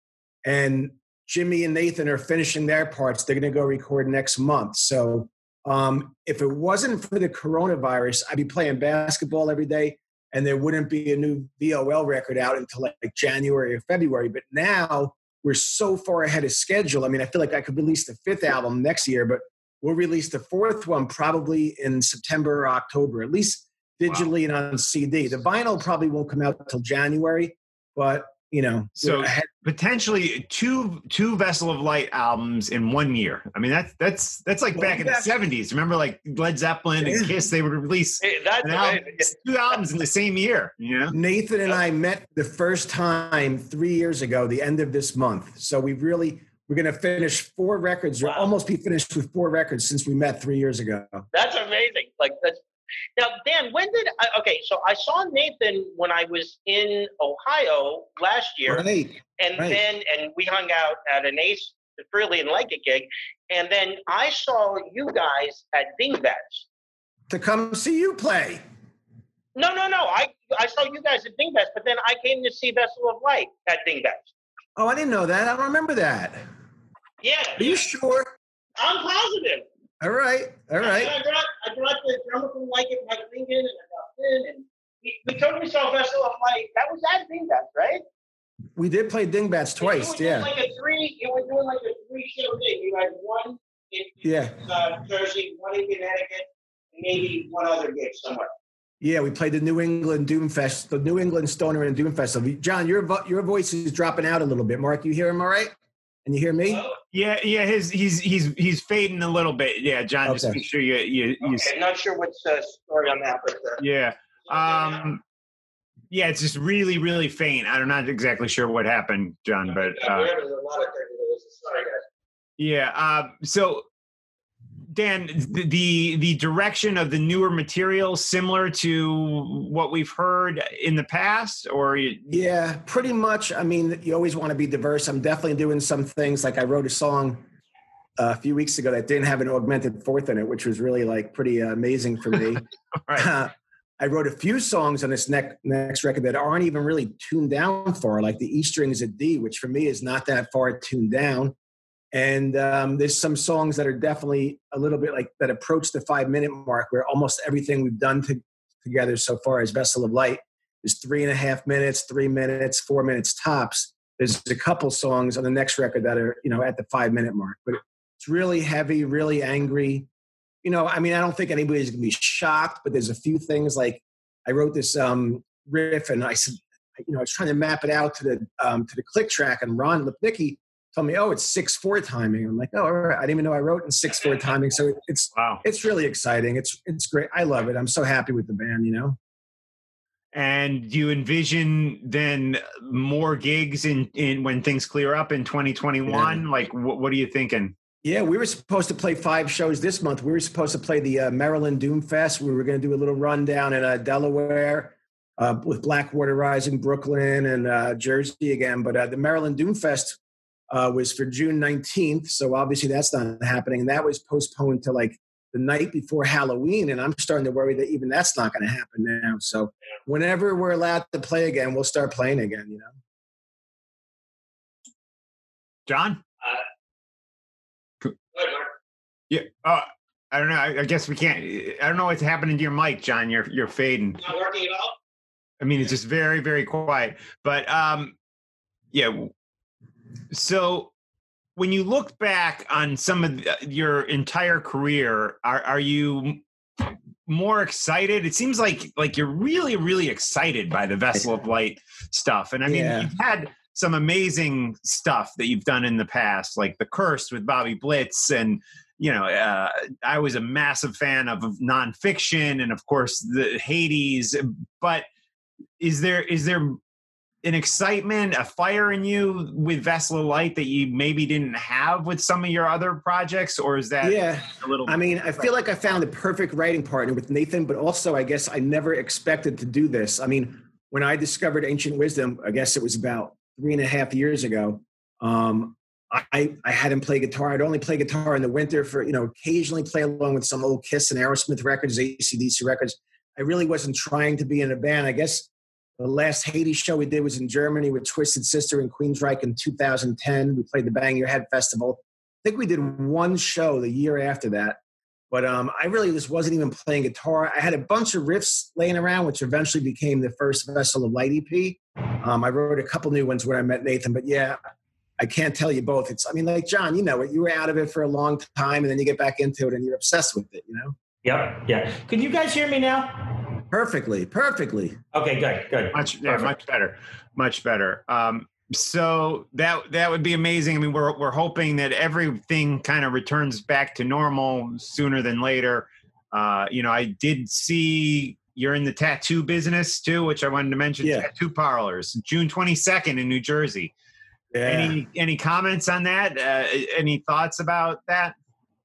And Jimmy and Nathan are finishing their parts. They're going to go record next month. So um, if it wasn't for the coronavirus, I'd be playing basketball every day and there wouldn't be a new VOL record out until like January or February. But now we're so far ahead of schedule. I mean, I feel like I could release the fifth album next year, but we'll release the fourth one probably in September or October, at least digitally and on CD. The vinyl probably won't come out until January, but you know, So- ahead- potentially two two Vessel of Light albums in one year. I mean that's that's that's like Well, back in the seventies. Remember like Led Zeppelin and Kiss, they would release Hey, That's an album, amazing. two albums in the same year. You know? Nathan and I met the first time three years ago, the end of this month. So we really we're going to finish four records, or Wow. almost be finished with four records since we met three years ago. That's amazing. Like that's now, Dan. When did I, okay? So I saw Nathan when I was in Ohio last year, Right. and right. then and we hung out at an Ace Frehley and Like It gig, and then I saw you guys at Dingbatz. To come see you play. No, no, no. I I saw you guys at Dingbatz, but then I came to see Vessel of Light at Dingbatz. Oh, I didn't know that. I don't remember that. Yeah, Are you sure? I'm positive. All right. All right. I brought, I brought the drummer from Like It, Mike Lincoln, and I got Finn, and we, we totally saw Vessel of Light. That was at Dingbatz, right? We did play Dingbatz twice. Yeah. Like a three, you were doing like a three show thing. You had one in Yeah. uh, Jersey, one in Connecticut, and maybe one other gig somewhere. Yeah, we played the New England Doom Fest, the New England Stoner and Doom Festival. John, your vo- your voice is dropping out a little bit. Mark, you hear him all right? And you hear me? Yeah, yeah. His he's he's he's fading a little bit. Yeah, John. Just make sure you you, you okay, not sure what's the story on that, but uh, yeah. Um, yeah, it's just really really faint. I'm not exactly sure what happened, John, but yeah, uh, we have a lot of technical issues. Sorry, guys. Yeah. Uh, so, Dan, the, the the direction of the newer material similar to what we've heard in the past, or you, Yeah, pretty much. I mean, you always want to be diverse. I'm definitely doing some things. Like I wrote a song uh, a few weeks ago that didn't have an augmented fourth in it, which was really like pretty uh, amazing for me. right? I wrote a few songs on this next next record that aren't even really tuned down far, like the E string is a D, which for me is not that far tuned down. And um, there's some songs that are definitely a little bit like that approach the five minute mark, where almost everything we've done to, together so far as Vessel of Light is three and a half minutes, three minutes, four minutes tops. There's a couple songs on the next record that are you know at the five minute mark, but it's really heavy, really angry you know, I mean, I don't think anybody's gonna be shocked, but there's a few things like I wrote this um, riff and I said, you know, I was trying to map it out to the um, to the click track, and Ron Lipnicki told me, oh, it's six four timing. I'm like, oh, all right. I didn't even know I wrote in six four timing, so it's Wow. it's really exciting. It's it's great. I love it. I'm so happy with the band. You know. And do you envision then more gigs in in when things clear up in 2021? Like, what, what are you thinking? Yeah, we were supposed to play five shows this month. We were supposed to play the uh, Maryland Doom Fest. We were going to do a little run down in uh, Delaware uh, with Blackwater Rising, Brooklyn, and uh, Jersey again. But uh, the Maryland Doom Fest, uh, was for June 19th. So obviously that's not happening. And that was postponed to like the night before Halloween. And I'm starting to worry that even that's not going to happen now. So whenever we're allowed to play again, we'll start playing again, you know? John? Go ahead, Mark. Yeah. Uh, I don't know. I, I guess we can't. I don't know what's happening to your mic, John. You're you're fading. Not working at all? I mean, it's just very very quiet. But um, yeah. So when you look back on some of the, your entire career, are are you more excited? It seems like like you're really really excited by the Vessel of Light stuff, and I mean, Yeah. you've had some amazing stuff that you've done in the past, like The Cursed with Bobby Blitz and you know, uh, I was a massive fan of, of nonfiction and, of course, the Hades. But is there is there an excitement, a fire in you with Vessel of Light that you maybe didn't have with some of your other projects, or is that Yeah. a little? I mean, I feel like I found the perfect writing partner with Nathan, but also I guess I never expected to do this. I mean, when I discovered Ancient Wisdom, I guess it was about three and a half years ago. Um, I, I hadn't played guitar. I'd only play guitar in the winter for, you know, occasionally play along with some old Kiss and Aerosmith records, ACDC records. I really wasn't trying to be in a band. I guess the last Hades show we did was in Germany with Twisted Sister in Queensryche in 2010. We played the Bang Your Head Festival. I think we did one show the year after that. But um, I really just wasn't even playing guitar. I had a bunch of riffs laying around, which eventually became the first Vessel of Light EP. Um, I wrote a couple new ones when I met Nathan. But yeah, I can't tell you both. It's, I mean, like John, you know it. You were out of it for a long time, and then you get back into it, and you're obsessed with it. You know, Yep. Yeah. Can you guys hear me now? Perfectly, perfectly. Okay. Good. Good. much yeah, Perfect. much better, much better. Um, so that that would be amazing. I mean, we're we're hoping that everything kind of returns back to normal sooner than later. Uh, you know, I did see you're in the tattoo business too, which I wanted to mention. Yeah. Tattoo parlors, June 22nd in New Jersey. Yeah. Any any comments on that? Uh, any thoughts about that?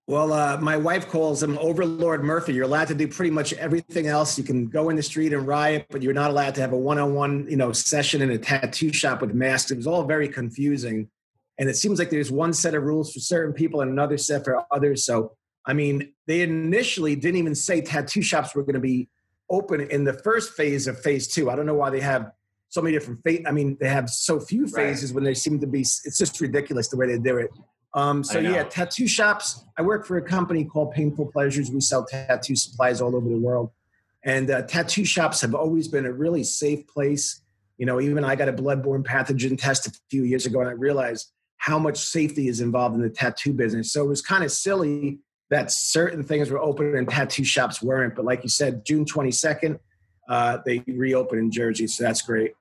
Well, uh, my wife calls him Overlord Murphy. You're allowed to do pretty much everything else. You can go in the street and riot, but you're not allowed to have a one-on-one, you know, session in a tattoo shop with masks. It was all very confusing, and it seems like there's one set of rules for certain people and another set for others. So, I mean, they initially didn't even say tattoo shops were going to be open in the first phase of phase two. I don't know why they have so many different phase. I mean, they have so few Right. phases when they seem to be. It's just ridiculous the way they do it. Um, so yeah, tattoo shops. I work for a company called Painful Pleasures. We sell tattoo supplies all over the world, and uh, tattoo shops have always been a really safe place. You know, even I got a bloodborne pathogen test a few years ago, and I realized how much safety is involved in the tattoo business. So it was kind of silly that certain things were open and tattoo shops weren't. But like you said, June twenty second, uh, they reopened in Jersey, so that's great.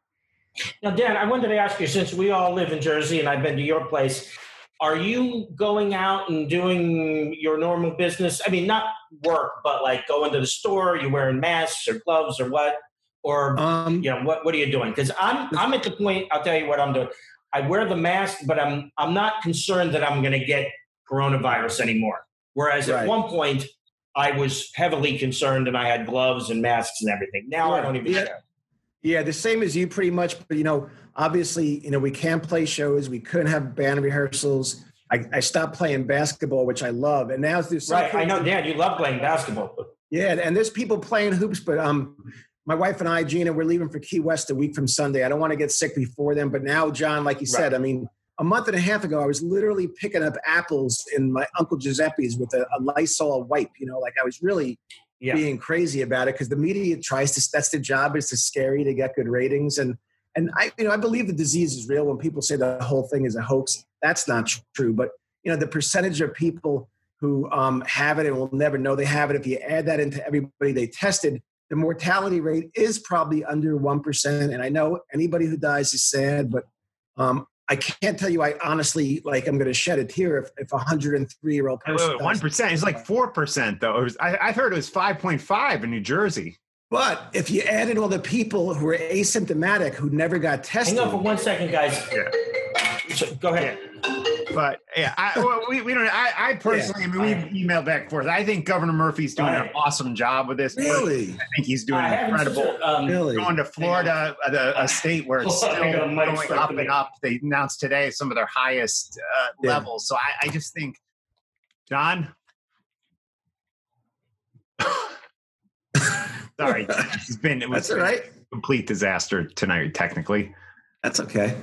Now, Dan, I wanted to ask you since we all live in Jersey and I've been to your place, are you going out and doing your normal business? I mean, not work, but like going to the store, You're wearing masks or gloves or what? Or, Um, you know, what, what are you doing? Because I'm, I'm at the point, I'll tell you what I'm doing. I wear the mask, but I'm, I'm not concerned that I'm going to get coronavirus anymore. Whereas at one point, I was heavily concerned and I had gloves and masks and everything. Now I don't even Yeah. care. Yeah, the same as you pretty much. But you know, obviously, you know, we can't play shows. We couldn't have band rehearsals. I, I stopped playing basketball, which I love, and now there's Right. I know, Dan, you love playing basketball. Yeah, and there's people playing hoops, but um, my wife and I, Gina, we're leaving for Key West a week from Sunday. I don't want to get sick before then, but now, John, like you said, I mean, a month and a half ago, I was literally picking up apples in my Uncle Giuseppe's with a, a Lysol wipe. You know, like I was really Yeah. being crazy about it because the media tries to. That's their job is to scare you to get good ratings, and and I, you know, I believe the disease is real. When people say the whole thing is a hoax, that's not true. But you know, the percentage of people who um, have it and will never know they have it. If you add that into everybody they tested, the mortality rate is probably under 1%. And I know anybody who dies is sad, but um, I can't tell you, I honestly, like, I'm going to shed a tear if, if a 103 year old person. One dies. It's like four percent though. It was, I, I heard it was five point five in New Jersey. But if you added all the people who were asymptomatic who never got tested, hang on for one second, guys. Yeah. So, go ahead. But yeah, I, well, we, we don't. I, I personally, I mean, we've emailed back and forth. I think Governor Murphy's doing an awesome job with this. Really? I think he's doing I incredible. seen- um, Really? Going to Florida, the, a state where it's still I got a mic going stuck up and up. They announced today some of their highest uh, Yeah. levels. So I, I just think, John. Sorry, it's been it was That's all right. a complete disaster tonight. Technically, That's okay.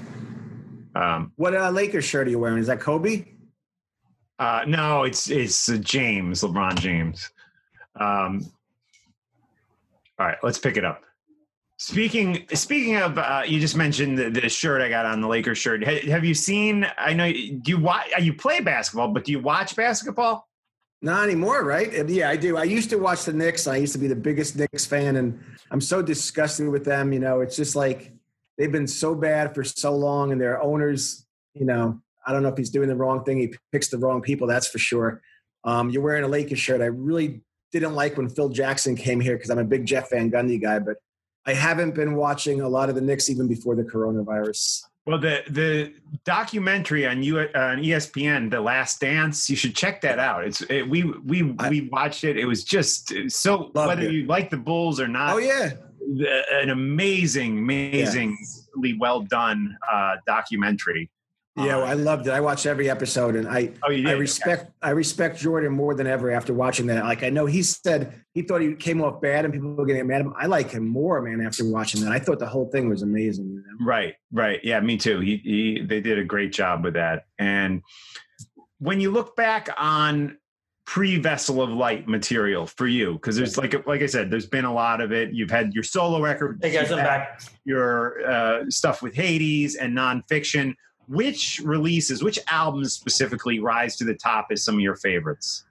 um, What uh, Lakers shirt are you wearing? Is that Kobe? Uh, no, it's it's uh, James, LeBron James. Um, all right, let's pick it up. Speaking speaking of, uh, you just mentioned the, the shirt I got on the Lakers shirt. Ha- have you seen? I know do you watch? You play basketball, but do you watch basketball? Not anymore, right? Yeah, I do. I used to watch the Knicks. I used to be the biggest Knicks fan, and I'm so disgusted with them. You know, it's just like they've been so bad for so long, and their owners, you know, I don't know if he's doing the wrong thing. He picks the wrong people, that's for sure. Um, you're wearing a Lakers shirt. I really didn't like when Phil Jackson came here because I'm a big Jeff Van Gundy guy, but I haven't been watching a lot of the Knicks even before the coronavirus. Well, the the documentary on you on ESPN, The Last Dance, you should check that out. It's it, we we I- we watched it. It was just so whether it. you like the Bulls or not. Oh yeah, the- an amazing, amazingly well done uh, documentary. Yeah, well, I loved it. I watched every episode, and I oh, I did? respect I respect Jordan more than ever after watching that. Like I know he said he thought he came off bad and people were getting mad at him. I like him more, man, after watching that. I thought the whole thing was amazing. You know? Right, right. Yeah, me too. He, he they did a great job with that. And when you look back on pre Vessel of Light material for you, because there's like like I said, there's been a lot of it. You've had your solo record, Hey guys, I'm back. your uh, stuff with Hades and nonfiction. Which releases, which albums specifically rise to the top as some of your favorites?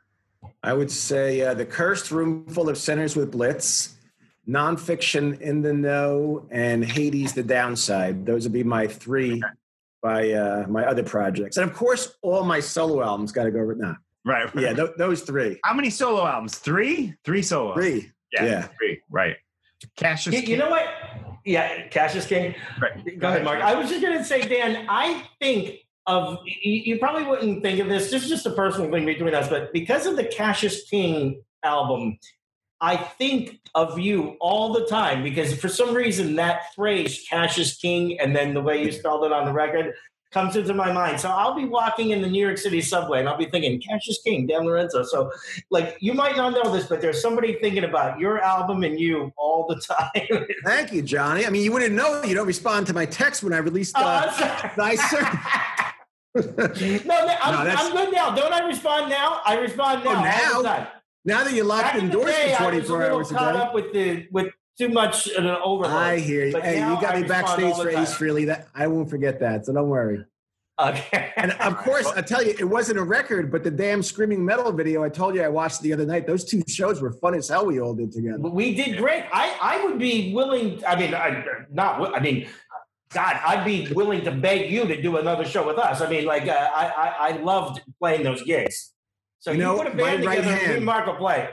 I would say uh, the cursed room full of sinners with Blitz, nonfiction in the know, and Hades the downside. Those would be my three by uh, my other projects, and of course all my solo albums got to go with now. Right. Yeah, th- those three. How many solo albums? Three? Three solo. Three. Yeah. Yeah. Three. Right. Cassius. You, you know what? Yeah, Cassius King. Right. Go ahead, Mark. I was just going to say, Dan, I think of, you, you probably wouldn't think of this, this is just a personal thing between us, but because of the Cassius King album, I think of you all the time because for some reason that phrase, Cassius King, and then the way you spelled it on the record, comes into my mind. So I'll be walking in the New York City subway and I'll be thinking Cassius King, Dan Lorenzo. So, like, you might not know this, but there's somebody thinking about your album and you all the time. Thank you, Johnny. I mean, you wouldn't know. You don't respond to my text when I released. Oh, Uh, I'm sorry. Nice, sir. no, no, I'm, No, I'm good now. Don't I respond now? I respond Oh, now. all now? now that you're locked Back in the indoors day, for I was a 24 little hours caught up with the with too much of an overload. I hear you. But Hey, you got I me backstage for Ace. Frehley. That I won't forget that. So don't worry. Okay. And of course, I tell you, it wasn't a record, but the damn screaming metal video I told you I watched the other night. Those two shows were fun as hell. We all did together. we did great. I I would be willing. I mean, I not. I mean. God, I'd be willing to beg you to do another show with us. I mean, like, uh, I, I I loved playing those gigs. So You you, know, put a band right together, me hand- will play.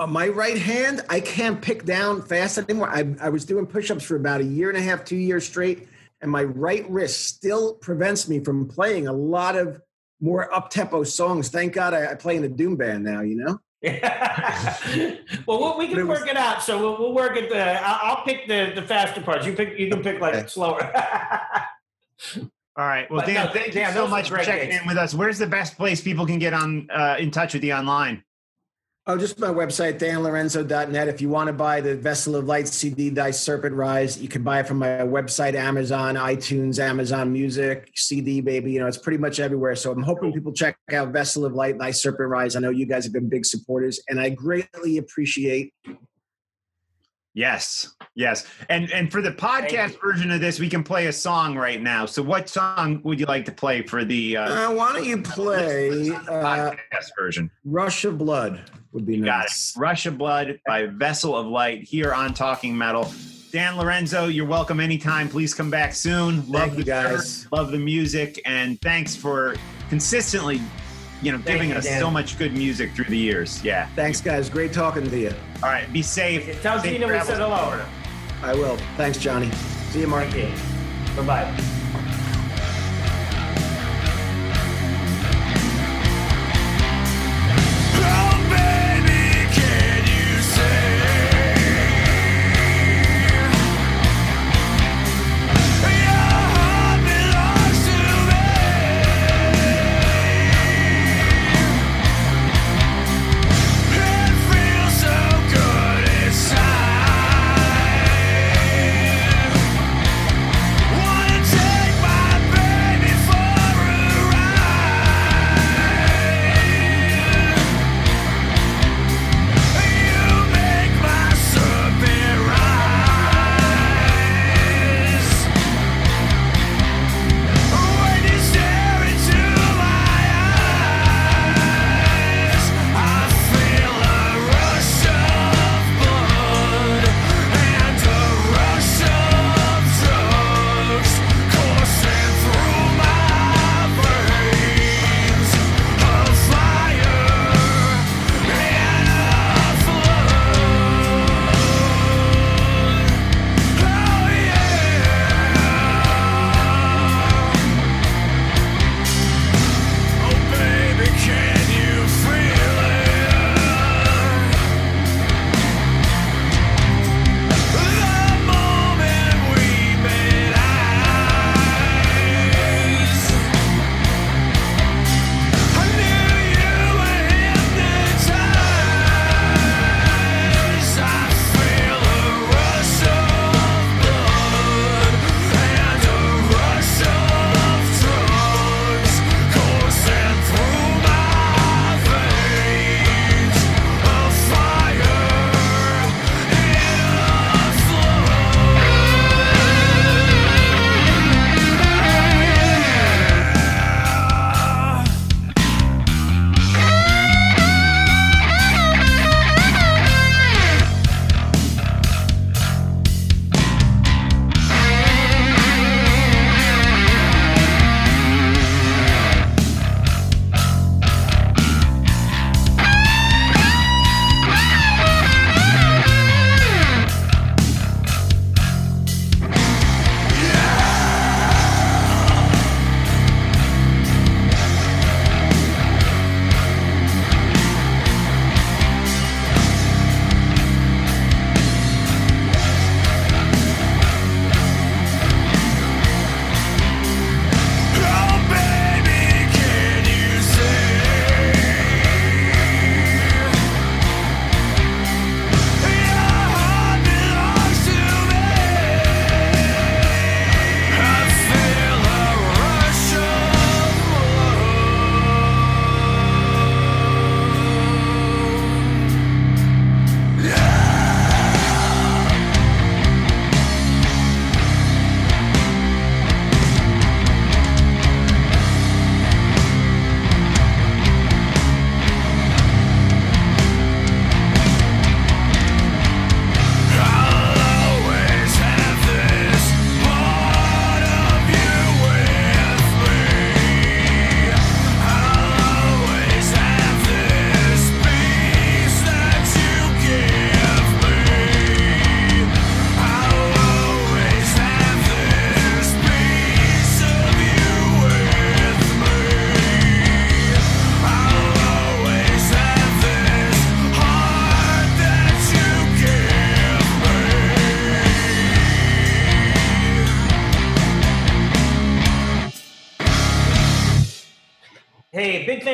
On my right hand, I can't pick down fast anymore. I, I was doing push ups for about a year and a half, two years straight, and my right wrist still prevents me from playing a lot of more up tempo songs. Thank God I, I play in a Doom band now, you know? well, we- we can it was- work it out. So we'll, we'll work at the. I'll, I'll pick the the faster parts. You pick. You can pick like Okay. slower. All right. Well, But Dan, no, thank Dan, you so those much for checking gigs. in with us. Where's the best place people can get on uh, in touch with you online? Oh, just my website, danlorenzo.net. If you want to buy the Vessel of Light CD, Thy Serpent Rise, you can buy it from my website, Amazon, iTunes, Amazon Music, CD, baby. You know, it's pretty much everywhere. So I'm hoping people check out Vessel of Light, Thy Serpent Rise. I know you guys have been big supporters, and I greatly appreciate Yes, yes. And and for the podcast version of this, we can play a song right now. So, what song would you like to play for the uh, Uh, why don't you play uh, podcast version? Rush of Blood? Would be You got it. nice. Rush of Blood by Vessel of Light here on Talking Metal. Dan Lorenzo, you're welcome anytime. Please come back soon. Love Thank the you, guys. shirt, love the music, and thanks for consistently, you know, Thank giving you, us Dan. so much good music through the years. Yeah. Thanks, guys. Great talking to you. All right. Be safe. Tell Safe Gina we said hello. I will. Thanks, Johnny. See you, Mark. Bye bye.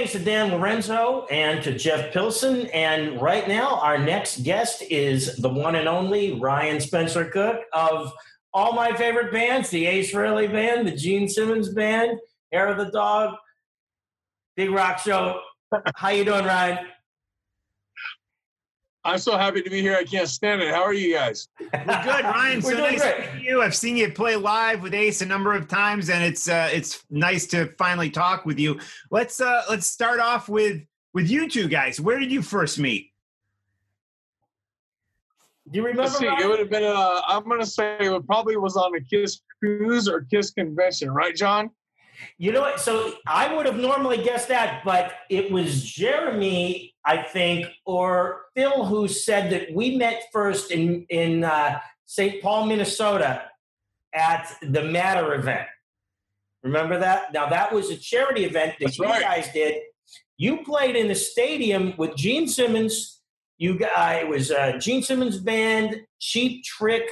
Thanks to Dan Lorenzo and to Jeff Pilson. And right now, our next guest is the one and only Ryan Spencer Cook of all my favorite bands the Ace Frehley Band, the Gene Simmons Band, Hair of the Dog, Big Rock Show. How you doing, Ryan? I'm so happy to be here. I can't stand it. How are you guys? We're good, Ryan. We're so doing nice great. to meet you. I've seen you play live with Ace a number of times, and it's uh, it's nice to finally talk with you. Let's uh, let's start off with with you two guys. Where did you first meet? Do you remember? Let's see. It would have been. Uh, I'm gonna say it probably was on a Kiss cruise or Kiss convention, right, John? You know what? So I would have normally guessed that, but it was Jeremy, I think, or Phil who said that we met first in in uh, St. Paul, Minnesota, at the Matter event. Remember that? Now that was a charity event that That's you right. guys did. You played in the stadium with Gene Simmons. You guys, it was uh, Gene Simmons band, Cheap Trick,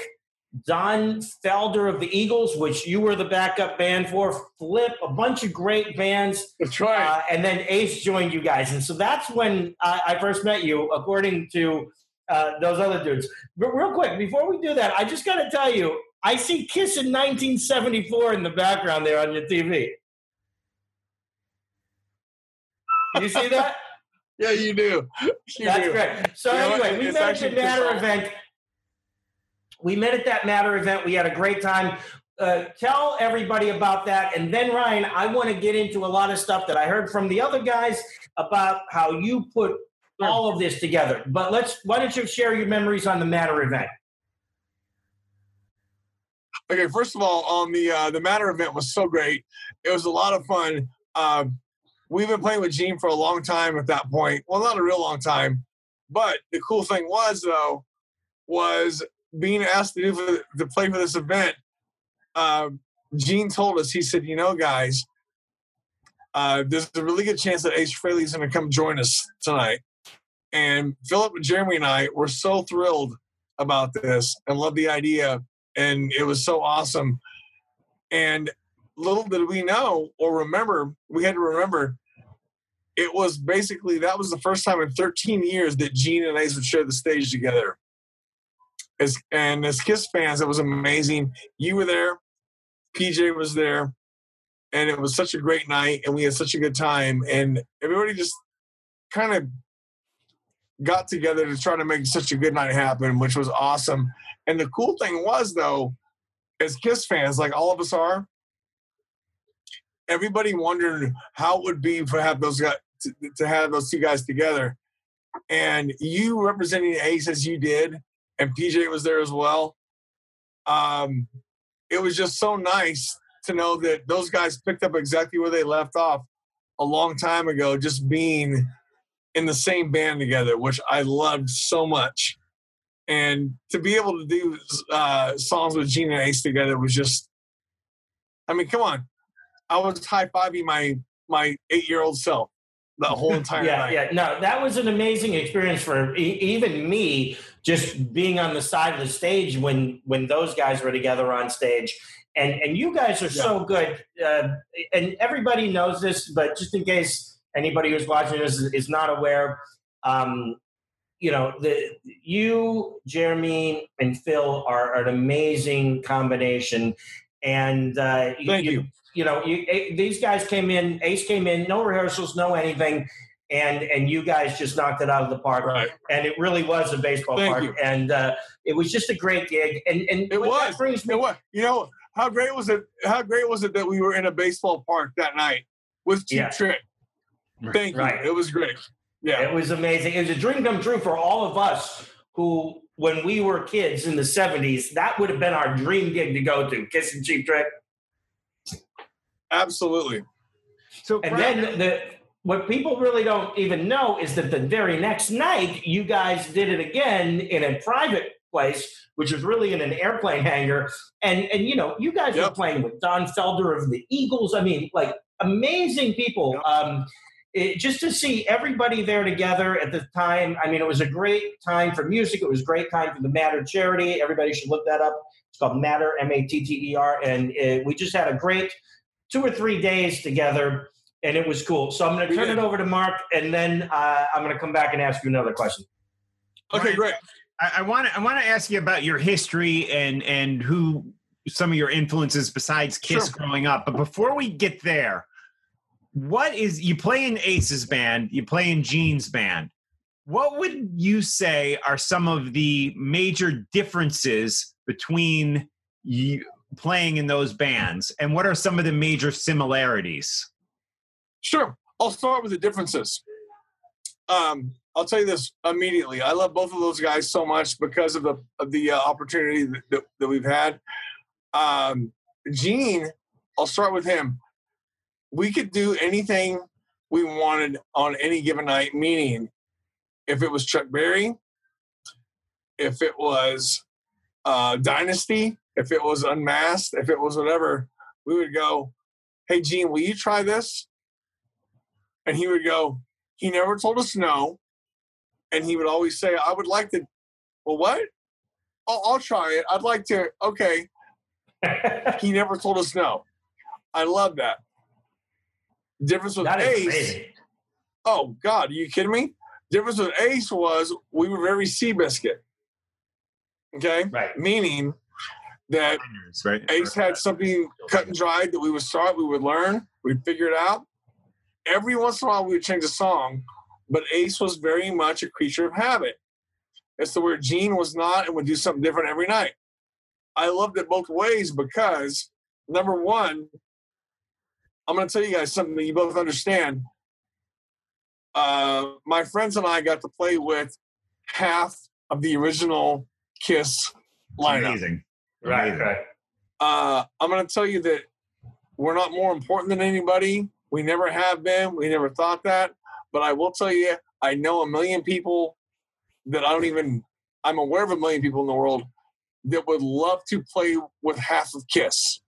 Don Felder of the Eagles, which you were the backup band for, Flip, a bunch of great bands, That's right. uh, and then Ace joined you guys, and so that's when I, I first met you, according to uh, those other dudes. But real quick, before we do that, I just got to tell you, I see Kiss in 1974 in the background there on your TV. You see that? yeah, you do. You That's do. great. So anyway, we It's met at actually the Matter event. We met at that Matter event. We had a great time. Uh, tell everybody about that, and then Ryan, I want to get into a lot of stuff that I heard from the other guys about how you put all of this together. But let's. Why don't you share your memories on the Matter event? Okay, first of all, on the uh, the Matter event was so great. It was a lot of fun. Um, we've been playing with Gene for a long time at that point. Well, not a real long time, but the cool thing was though was being asked to do for, to play for this event. Um, Gene told us he said, "You know, guys, uh, there's a really good chance that Ace Frehley is going to come join us tonight." And Philip, and Jeremy, and I were so thrilled about this and loved the idea and it was so awesome. And little did we know or remember, we had to remember it was basically that was the first time in 13 years that Gene and Ace would share the stage together. As and as Kiss fans, it was amazing. You were there, PJ was there, and it was such a great night, and we had such a good time, and everybody just kind of got together to try to make such a good night happen, which was awesome. And the cool thing was, though, as Kiss fans, like all of us are, everybody wondered how it would be for have those guys to, to have those two guys together. And you representing Ace as you did, and PJ was there as well. Um, it was just so nice to know that those guys picked up exactly where they left off a long time ago, just being in the same band together, which I loved so much and to be able to do uh, songs with Gene and Ace together was just, I mean, come on. I was high fiving my my eight year old self the whole entire yeah, night. yeah. No, that was an amazing experience for e- even me, just being on the side of the stage when when those guys were together on stage. And and you guys are so good. Uh, and everybody knows this, but just in case anybody who's watching this is, is not aware, um, you know, the you, Jeremy, and Phil are an amazing combination. And uh, Thank you. you know, you, A- these guys came in. Ace came in, no rehearsals, no anything, and and you guys just knocked it out of the park. Right. And it really was a baseball Thank park, you. and uh, it was just a great gig. And and It what that was. brings me You know what? You know how great was it? How great was it that we were in a baseball park that night with Cheap Yeah. Trick? Thank Right. you. It was great. Yeah. It was amazing. It was a dream come true for all of us who, when we were kids in the 70s, that would have been our dream gig to go to, Kiss and Cheap Trick. Absolutely. So And Brian- then the what people really don't even know is that the very next night, you guys did it again in a private place, which was really in an airplane hangar. And and you know, you guys were playing with Don Felder of the Eagles. I mean, like amazing people. Um, it, just to see everybody there together at the time. I mean, it was a great time for music. It was a great time for the Matter charity. Everybody should look that up. It's called Matter, M A T T E R, and uh we just had a great two or three days together and it was cool. So I'm going to turn it over to Mark, and then uh, I'm going to come back and ask you another question. Okay, great. I want to I want to ask you about your history and and who some of your influences besides Kiss Sure. growing up. But before we get there, what is you play in Ace's band, you play in Gene's band. What would you say are some of the major differences between you playing in those bands, and what are some of the major similarities? Sure. I'll start with the differences. Um, I'll tell you this immediately. I love both of those guys so much because of the of the uh, opportunity that, that, that we've had. Um, Gene, I'll start with him. We could do anything we wanted on any given night. Meaning, if it was Chuck Berry, if it was uh, Dynasty, if it was Unmasked, if it was whatever, we would go, "Hey, Gene, will you try this?" And he would go, he never told us no. And he would always say, I would like to, well, what? I'll, I'll try it. I'd like to, okay. He never told us no. I love that. Difference with That is Ace. amazing. Oh, God, are you kidding me? Difference with Ace was we were very Seabiscuit. Okay? Right. Meaning that Right? Ace had something cut and dried that we would start, we would learn, we'd figure it out. Every once in a while, we would change a song, but Ace was very much a creature of habit. As to where Gene was not and would do something different every night. I loved it both ways because, number one, I'm going to tell you guys something that you both understand. Uh, my friends and I got to play with half of the original Kiss lineup Amazing. Right, Amazing. right. uh, I'm going to tell you that we're not more important than anybody. We never have been. We never thought that. But I will tell you, I know a million people that I don't even, I'm aware of a million people in the world that would love to play with half of Kiss.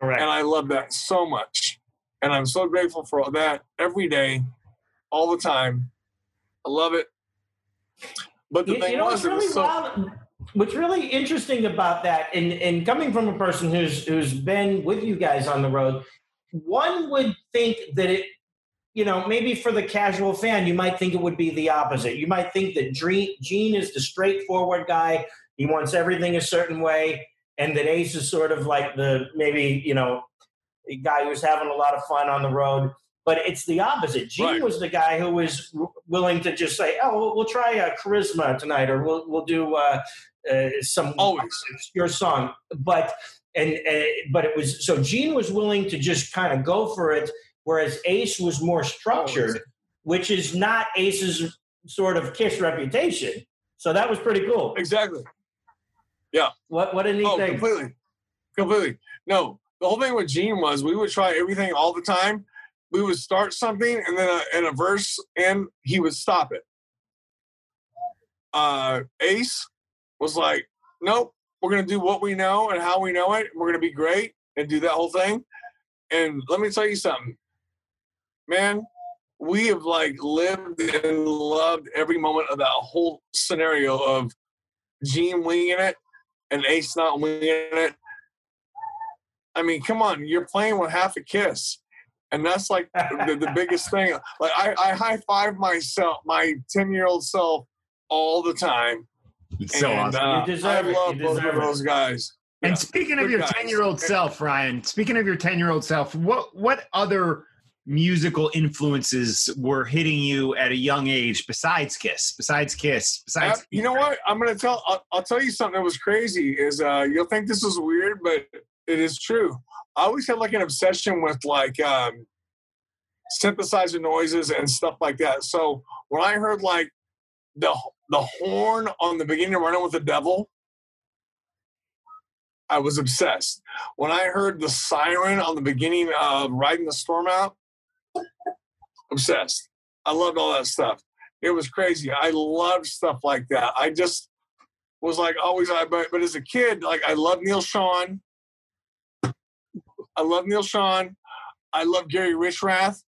Correct. And I love that so much. And I'm so grateful for all that every day, all the time. I love it. But the You, thing you know was, was really so. wild? What's really interesting about that, and, and coming from a person who's who's been with you guys on the road, one would think that it, you know, maybe for the casual fan, you might think it would be the opposite. You might think that Gene, is the straightforward guy. He wants everything a certain way, and that Ace is sort of like the maybe you know, guy who's having a lot of fun on the road. But it's the opposite. Gene Right. was the guy who was willing to just say, "Oh, we'll, we'll try uh, charisma tonight, or we'll we'll do uh, uh, some Always. your song." But and uh, but it was so Gene was willing to just kind of go for it, whereas Ace was more structured, which is not Ace's sort of Kiss reputation. So that was pretty cool. Exactly. Yeah. What what a neat Oh, thing. completely, completely. No, the whole thing with Gene was we would try everything all the time. We would start something, and then a, in a verse, and he would stop it. Uh, Ace was like, "Nope, we're gonna do what we know and how we know it. We're gonna be great and do that whole thing." And let me tell you something, man. We have like lived and loved every moment of that whole scenario of Gene winging it and Ace not winging it. I mean, come on, you're playing with half a kiss. And that's like the, the biggest thing. Like I, I high five myself, my 10 year old self all the time. It's so and, awesome. uh, You deserve I it. love You both of those guys. And Yeah. speaking of your ten year old self, Ryan. Speaking of your ten year old self, what what other musical influences were hitting you at a young age besides Kiss? Besides Kiss? Besides Uh, you know what? I'm gonna tell. I'll, I'll tell you something that was crazy. Is uh, you'll think this is weird, but it is true. I always had like an obsession with like um, synthesizer noises and stuff like that. So when I heard like the the horn on the beginning of Running with the Devil, I was obsessed. When I heard the siren on the beginning of Riding the Storm Out, obsessed. I loved all that stuff. It was crazy. I loved stuff like that. I just was like always. I but, but as a kid, like I love Neal Schon. I love Neal Schon. I love Gary Richrath.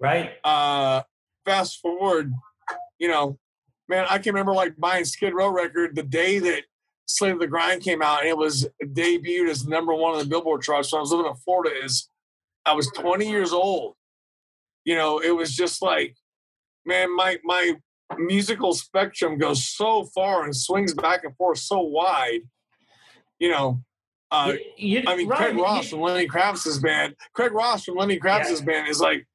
right? Uh, fast forward, you know, man, I can remember like buying Skid Row record the day that Slave of the Grind came out, and it was debuted as number one on the Billboard charts. So I was living in Florida. Is I was 20 years old, you know, it was just like, man, my my musical spectrum goes so far and swings back and forth so wide. You know, uh, You- you- I mean, Ryan, Craig you- Ross from Lenny Kravitz's band. Craig Ross from Lenny Kravitz's band is like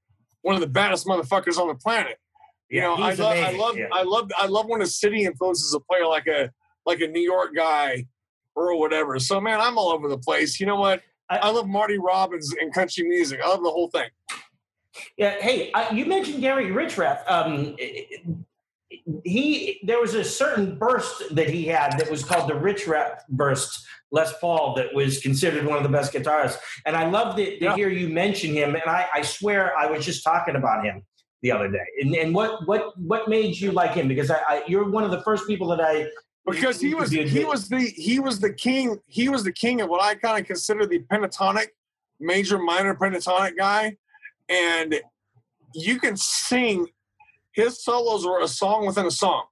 one of the baddest motherfuckers on the planet. You Yeah, know, I love, I love, yeah. I love, I love when a city influences a player like a like a New York guy or whatever. So, man, I'm all over the place. You know what? I- I, love Marty Robbins and country music. I love the whole thing. Yeah. Hey, uh, you mentioned Gary Richrath. Um, he there was a certain burst that he had that was called the Richrath burst. Les Paul, that was considered one of the best guitarists, and I love to, to Yeah. hear you mention him. And I, I swear, I was just talking about him the other day. And, and what what what made you like him? Because I, I you're one of the first people that I because he was he was the he was the king he was the king of what I kind of consider the pentatonic major minor pentatonic guy. And you can sing his solos were a song within a song.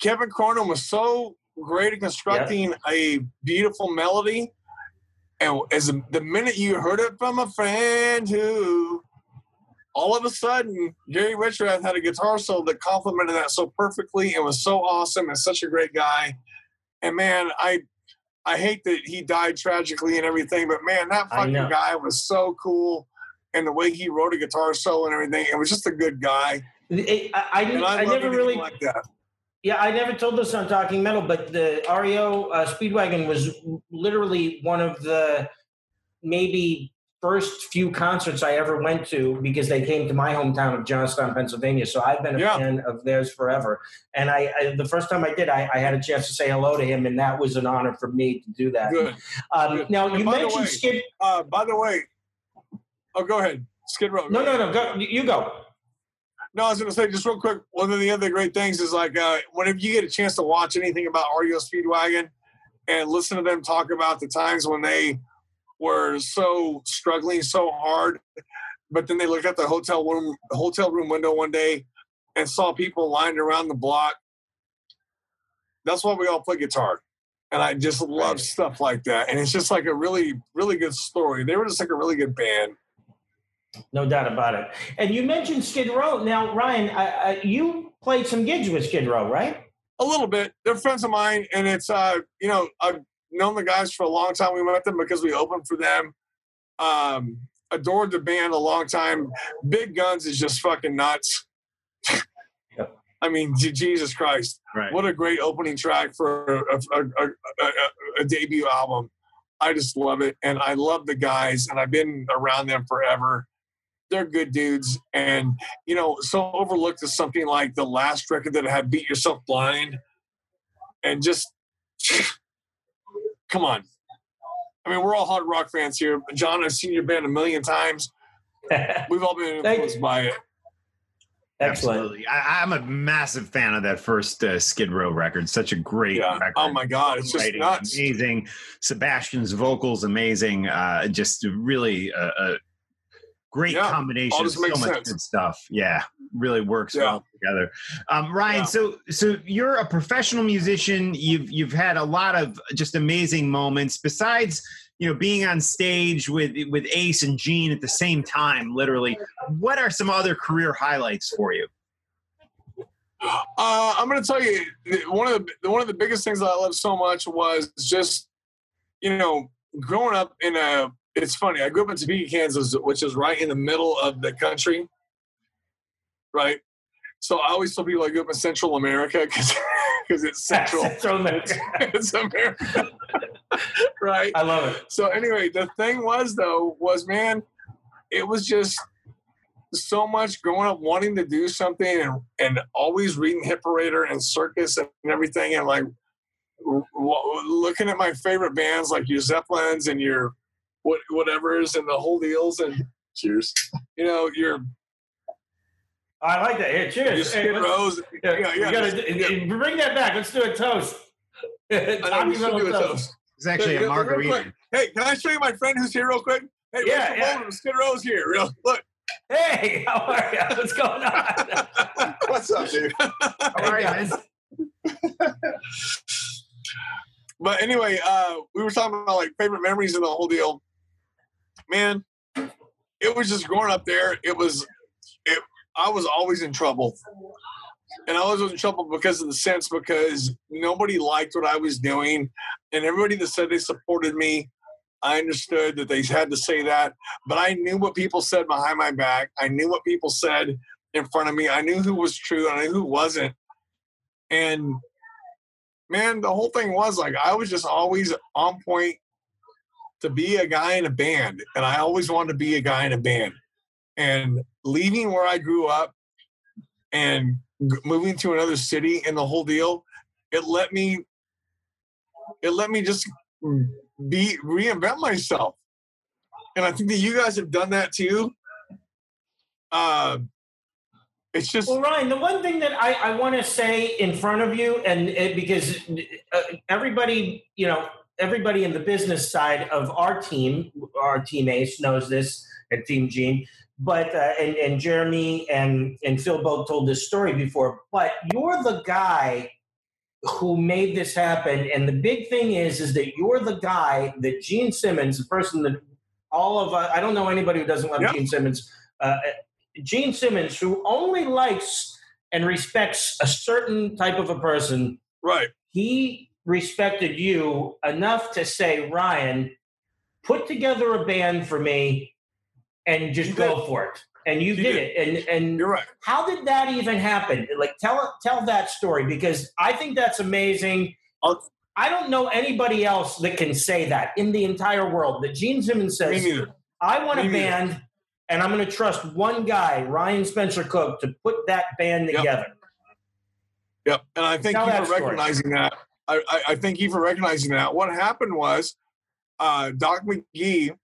Kevin Cronin was so great at constructing a beautiful melody. And as the minute you heard it from a friend who all of a sudden, Gary Richrath had a guitar solo that complemented that so perfectly and was so awesome and such a great guy. And man, I I hate that he died tragically and everything, but man, that fucking guy was so cool. And the way he wrote a guitar solo and everything, it was just a good guy. I, I, I, I, I never really like that. Yeah, I never told this on Talking Metal, but the REO uh, Speedwagon was literally one of the maybe first few concerts I ever went to because they came to my hometown of Johnstown, Pennsylvania. So I've been a Yeah. fan of theirs forever. And I, I the first time I did, I, I had a chance to say hello to him, and that was an honor for me to do that. Good. Um, Good. now And you mentioned way- Skid. Uh, by the way, oh, go ahead. Skid Row. No, no, no. Go, you go. No, I was going to say just real quick. One of the other great things is like uh, whenever you get a chance to watch anything about REO Speedwagon and listen to them talk about the times when they were so struggling so hard, but then they looked at the hotel room hotel room window one day and saw people lined around the block. That's why we all play guitar. And I just love Right. stuff like that. And it's just like a really, really good story. They were just like a really good band. No doubt about it. And you mentioned Skid Row. Now, Ryan, you played some gigs with Skid Row, right? A little bit. They're friends of mine, and it's uh, you know, I've known the guys for a long time. We met them because we opened for them. Um, adored the band a long time. Big Guns is just fucking nuts. I mean, Jesus Christ! Right. What a great opening track for a, a, a, a, a debut album. I just love it, and I love the guys, and I've been around them forever. They're good dudes, and you know, so overlooked is something like the last record that had "Beat Yourself Blind," and just come on. I mean, we're all hard rock fans here. John, I've seen your band a million times. We've all been influenced by it. Excellent. Absolutely. I, I'm a massive fan of that first uh, Skid Row record. Such a great Yeah. record. Oh my God, it's just nuts. amazing. Sebastian's vocals amazing. Uh, just really a, a great Yeah, combination all of just so much sense. good stuff. Yeah, really works Yeah. well together. Um, Ryan, Yeah. so so you're a professional musician. You've you've had a lot of just amazing moments. Besides, you know, being on stage with with Ace and Gene at the same time, literally. What are some other career highlights for you? Uh, I'm going to tell you one of the one of the biggest things that I love so much was just you know growing up in a. It's funny. I grew up in Topeka, Kansas, which is right in the middle of the country, right? So I always tell people I grew up in Central America because it's central. Central America. it's America, right? I love it. So anyway, the thing was though was man, it was just so much growing up wanting to do something and and always reading Hit Parader and Circus and everything and like w- w- looking at my favorite bands like your Zeppelins and your what whatever's and the whole deals and cheers. You know your I like that. Here, your cheers. Hey, Skid let's- yeah, yeah, we yeah, gotta yeah. bring that back. Let's do a toast. I know we Talking do a Metal toast. It's actually Hey, a real- real quick. margarita. Hey, can I show you my friend who's here real quick? Hey, Yeah, Rachel yeah. Bolan, Skid Row's here. Real, look. Hey, how are you? What's going on? What's up, dude? All right, man. But anyway, uh, we were talking about like favorite memories and the whole deal. Man, it was just growing up there. It was, it. I was always in trouble, and I always was in trouble because of the sense because nobody liked what I was doing, and everybody that said they supported me, I understood that they had to say that, but I knew what people said behind my back. I knew what people said in front of me. I knew who was true and I knew who wasn't, and man, the whole thing was like I was just always on point to be a guy in a band, and I always wanted to be a guy in a band. And leaving where I grew up and moving to another city and the whole deal, it let me, it let me just be reinvent myself. And I think that you guys have done that too. Uh, it's just Well, Ryan, the one thing that I, I want to say in front of you, and it, because uh, everybody, you know, everybody in the business side of our team, our team knows this, and Team Gene, but uh, and and Jeremy and and Phil both told this story before. But you're the guy who made this happen, and the big thing is, is that you're the guy that Gene Simmons, the person that all of uh, I don't know anybody who doesn't love Yep. Gene Simmons. Uh, Gene Simmons, who only likes and respects a certain type of a person, right. he respected you enough to say, Ryan, put together a band for me and just go for it. And you did, did. it. And and You're right. how did that even happen? Like tell tell that story because I think that's amazing. I'll- I don't know anybody else that can say that in the entire world. That Gene Simmons says. I want a Me neither. band and I'm going to trust one guy, Ryan Spencer Cook, to put that band Yep. together. Yep. And I thank Tell you for story. recognizing that. I, I, I thank you for recognizing that. What happened was uh, Doc McGhee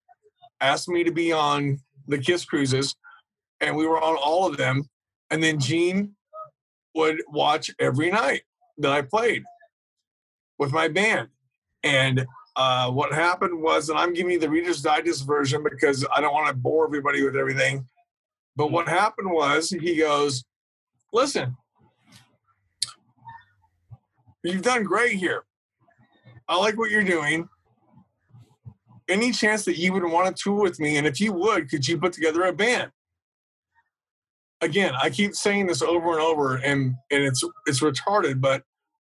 asked me to be on the Kiss cruises, and we were on all of them. And then Gene would watch every night that I played with my band. And uh, what happened was, and I'm giving you the Reader's Digest version because I don't want to bore everybody with everything. But what happened was, he goes, Listen, you've done great here. I like what you're doing. Any chance that you would want to tour with me? And if you would, could you put together a band? Again, I keep saying this over and over, and and it's it's retarded, but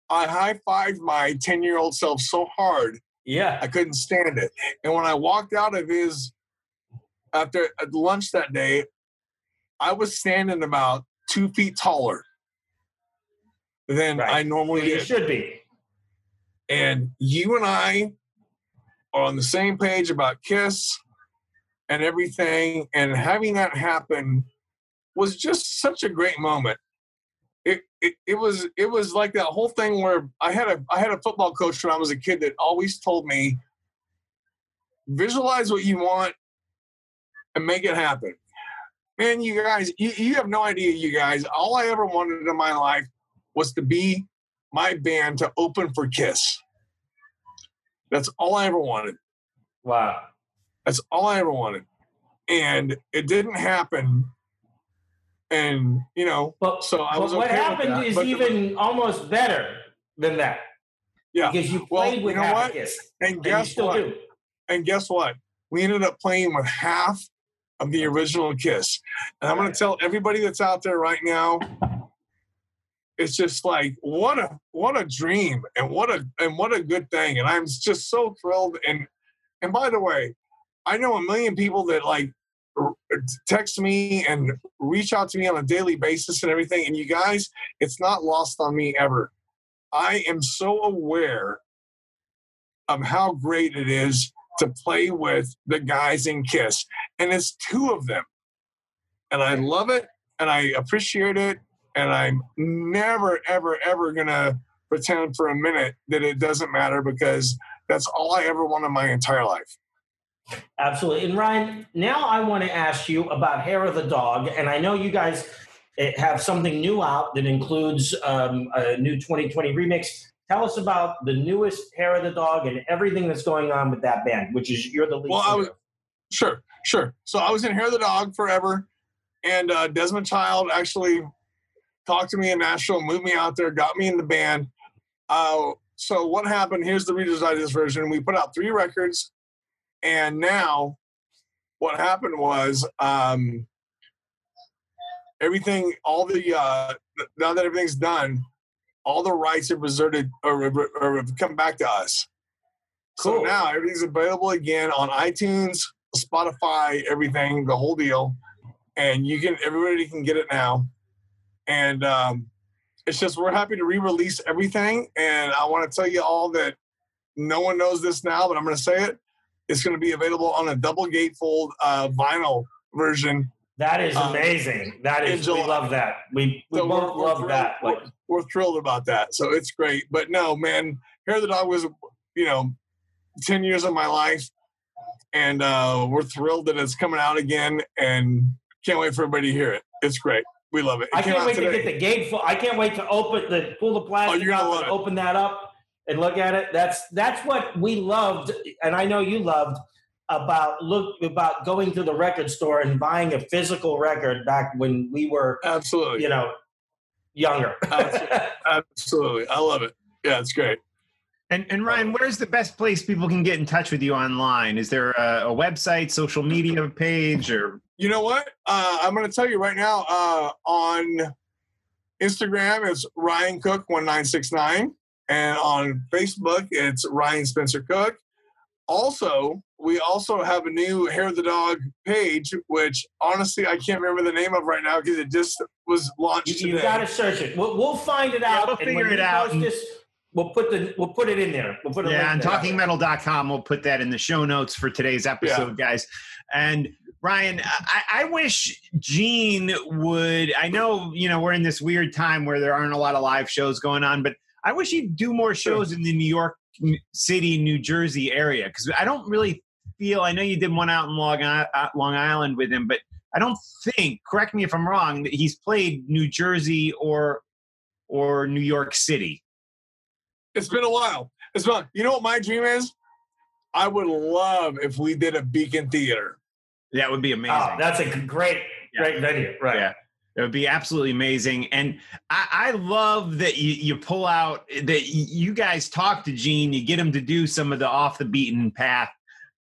I high fived my 10 year old self so hard Yeah. I couldn't stand it. And when I walked out of his after at lunch that day, I was standing about two feet taller than Right. I normally You did. should be. And you and I on the same page about Kiss and everything. And having that happen was just such a great moment. It, it, it was it was like that whole thing where I had a I had a football coach when I was a kid that always told me visualize what you want and make it happen. Man, you guys, you, you have no idea, you guys. All I ever wanted in my life was to be my band to open for Kiss. That's all I ever wanted. Wow. That's all I ever wanted. And it didn't happen. And, you know, But, so I was what okay with happened that, is even almost better than that. Yeah. Because you Well, played with you know what? Abacus. and And you guess still what? do. And guess what? We ended up playing with half of the original Kiss. And I'm going to tell everybody that's out there right now, it's just like what a what a dream and what a and what a good thing. And I'm just so thrilled. And and by the way, I know a million people that like text me and reach out to me on a daily basis and everything. And you guys, it's not lost on me ever. I am so aware of how great it is to play with the guys in Kiss. And it's two of them. And I love it and I appreciate it. And I'm never, ever, ever going to pretend for a minute that it doesn't matter because that's all I ever wanted my entire life. Absolutely. And Ryan, now I want to ask you about Hair of the Dog. And I know you guys eh, have something new out that includes um, a new 2020 remix. Tell us about the newest Hair of the Dog and everything that's going on with that band, which is you're the lead Well, I was- Sure, sure. So I was in Hair of the Dog forever. And uh, Desmond Child actually talked to me in Nashville, moved me out there, got me in the band. Uh, so what happened? Here's the Reader's Digest version. We put out three records, and now what happened was um, everything, all the uh, now that everything's done, all the rights have reserted or, or, or have come back to us. So now everything's available again on iTunes, Spotify, everything, the whole deal, and you can everybody can get it now. And um, it's just we're happy to re-release everything, and I want to tell you all that no one knows this now, but I'm going to say it. It's going to be available on a double gatefold uh, vinyl version. That is Um, amazing. That in is, we love that. We, we So both we're- we're love thrilled- that. Like, We're thrilled about that, so it's great. But no, man, Hair of the Dog was, you know, ten years of my life, and uh, we're thrilled that it's coming out again, and can't wait for everybody to hear it. It's great. We love it. It I can't wait today. to get the gate full. I can't wait to open the pull the plastic oh, you're out and it. open that up and look at it. That's that's what we loved, and I know you loved about look about going to the record store and buying a physical record back when we were, Absolutely. you know, younger. Absolutely. I love it. Yeah, it's great. And, and Ryan, where's the best place people can get in touch with you online? Is there a, a website, social media page, or You know what? Uh, I'm going to tell you right now. Uh, on Instagram, it's Ryan Cook one nine six nine, and on Facebook, it's Ryan Spencer Cook. Also, we also have a new Hair of the Dog page, which honestly I can't remember the name of right now because it just was launched you, today. got to search it. We'll, we'll find it Yeah, out. we'll figure it out This, we'll put the we'll put it in there. We'll put a yeah, on link there. talkingmetal.com. We'll put that in the show notes for today's episode, guys. And Ryan, I, I wish Gene would. I know, you know, we're in this weird time where there aren't a lot of live shows going on, but I wish he'd do more shows in the New York City, New Jersey area because I don't really feel. I know you did one out in Long, uh, Long Island with him, but I don't think. Correct me if I'm wrong. That he's played New Jersey or or New York City. It's been a while. It's fun. You know what my dream is? I would love if we did a Beacon Theater. That would be amazing. Oh, that's a great great venue. Right. Yeah. It would be absolutely amazing. And I, I love that you, you pull out that you guys talk to Gene, you get him to do some of the off the beaten path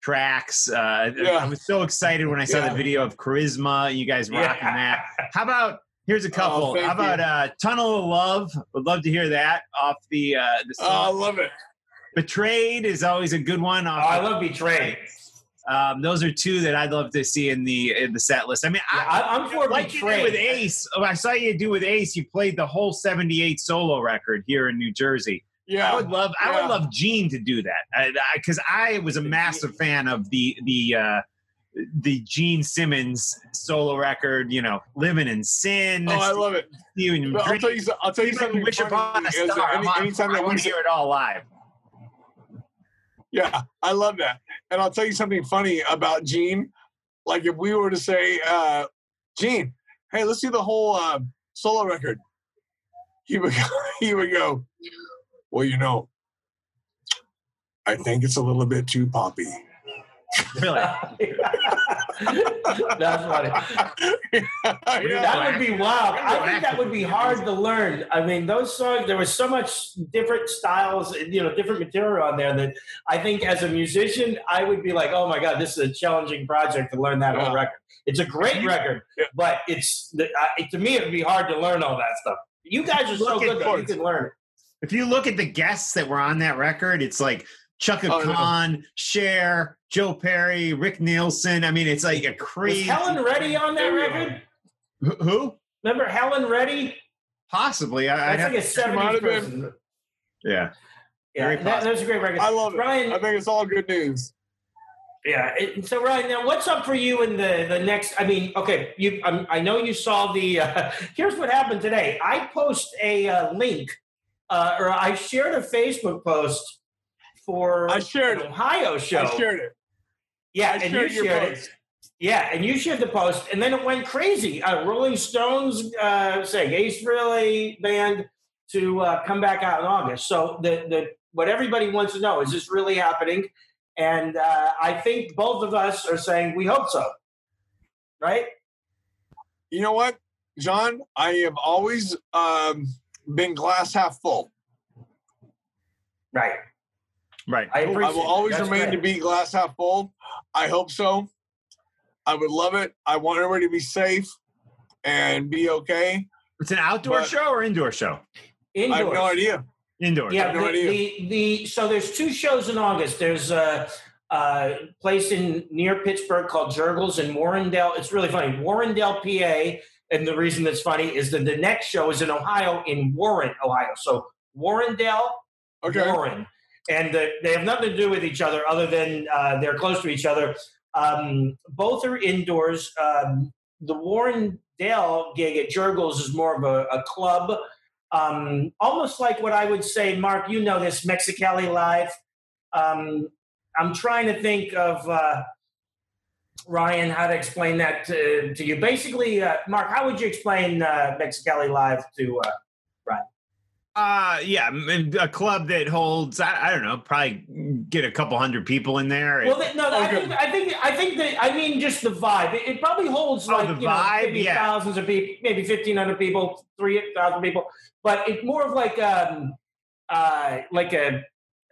tracks. Uh, Yeah. I was so excited when I saw Yeah. the video of Charisma. You guys rocking that. How about here's a couple? Oh, How about uh, Tunnel of Love? Would love to hear that off the uh, the Oh, I love it. Betrayed is always a good one. Oh, Off I love Betrayed. Um, those are two that I'd love to see in the in the set list. I mean, Yeah, I, I, I'm for like you did with Ace. Oh, I saw you do with Ace. You played the whole '78 solo record here in New Jersey. Yeah, I would love. I would love Gene to do that because I, was a massive fan of the the uh, the Gene Simmons solo record. You know, "Living in Sin." Oh, I love it. you and I'll tell you, I'll tell you something. Wish upon a star. any- I'm- anytime I that want we to hear it all live. Yeah, I love that. And I'll tell you something funny about Gene. Like if we were to say, uh, Gene, hey, let's do the whole uh, solo record. He would go, he would go, well, you know, I think it's a little bit too poppy. Really? That's funny. Yeah. That would be wild. I think that would be hard to learn. I mean, those songs, there was so much different styles, you know, different material on there that I think as a musician, I would be like, oh my God, this is a challenging project to learn that Yeah. whole record. It's a great record, Yeah. but it's, uh, to me, it would be hard to learn all that stuff. You guys are so Look at good, though. You can learn it. If you look at the guests that were on that record, it's like Chaka Oh, I know. Khan, Cher, Joe Perry, Rick Nielsen. I mean, it's like a Was crazy. Helen Reddy on that There we record? Who- Who? Remember Helen Reddy? Possibly. I, I'd That's have, like a 70s person. yeah. Yeah, Very that, possible. that's a great record. I love it. Ryan, I think it's all good news. Yeah. It, so Ryan, now what's up for you in the the next? I mean, okay, you. Um, I know you saw the. Uh, here's what happened today. I post a uh, link, uh, or I shared a Facebook post for I shared an it. Ohio show. I shared it. yeah, I and shared you your shared it. Yeah, and you shared the post, and then it went crazy. Uh, Rolling Stones uh, saying Ace Frehley band to uh, come back out in August. So the the what everybody wants to know is this really happening? And uh, I think both of us are saying we hope so. Right? You know what, John? I have always um, been glass half full. Right. Right. I I will always That's remain to be glass half full. I hope so. I would love it. I want everybody to be safe and be okay. It's an outdoor But- show or indoor show? Indoor. I have no idea. Indoor. Yeah, have no the, idea. the, the so there's two shows in August. There's a, a place in near Pittsburgh called Jergel's in Warrendale. It's really funny, Warrendale, PA. And the reason that's funny is that the next show is in Ohio, in Warren, Ohio. So Warrendale, Okay. Warren, and the, they have nothing to do with each other other than uh, they're close to each other. Um, both are indoors. Um, the Warrendale gig at Jergel's is more of a, a club, um, almost like what I would say, Mark. You know this Mexicali Live. Um, I'm trying to think of uh, Ryan how to explain that to, to you. Basically, uh, Mark, how would you explain uh, Mexicali Live to? Uh, yeah, a club that holds I, I don't know, probably get a couple hundred people in there. Well, th- no, I think I think I think that I mean just the vibe. It, it probably holds Oh, like the you know, maybe Yeah. thousands of people, maybe fifteen hundred people, three thousand people, but it's more of like um uh like a,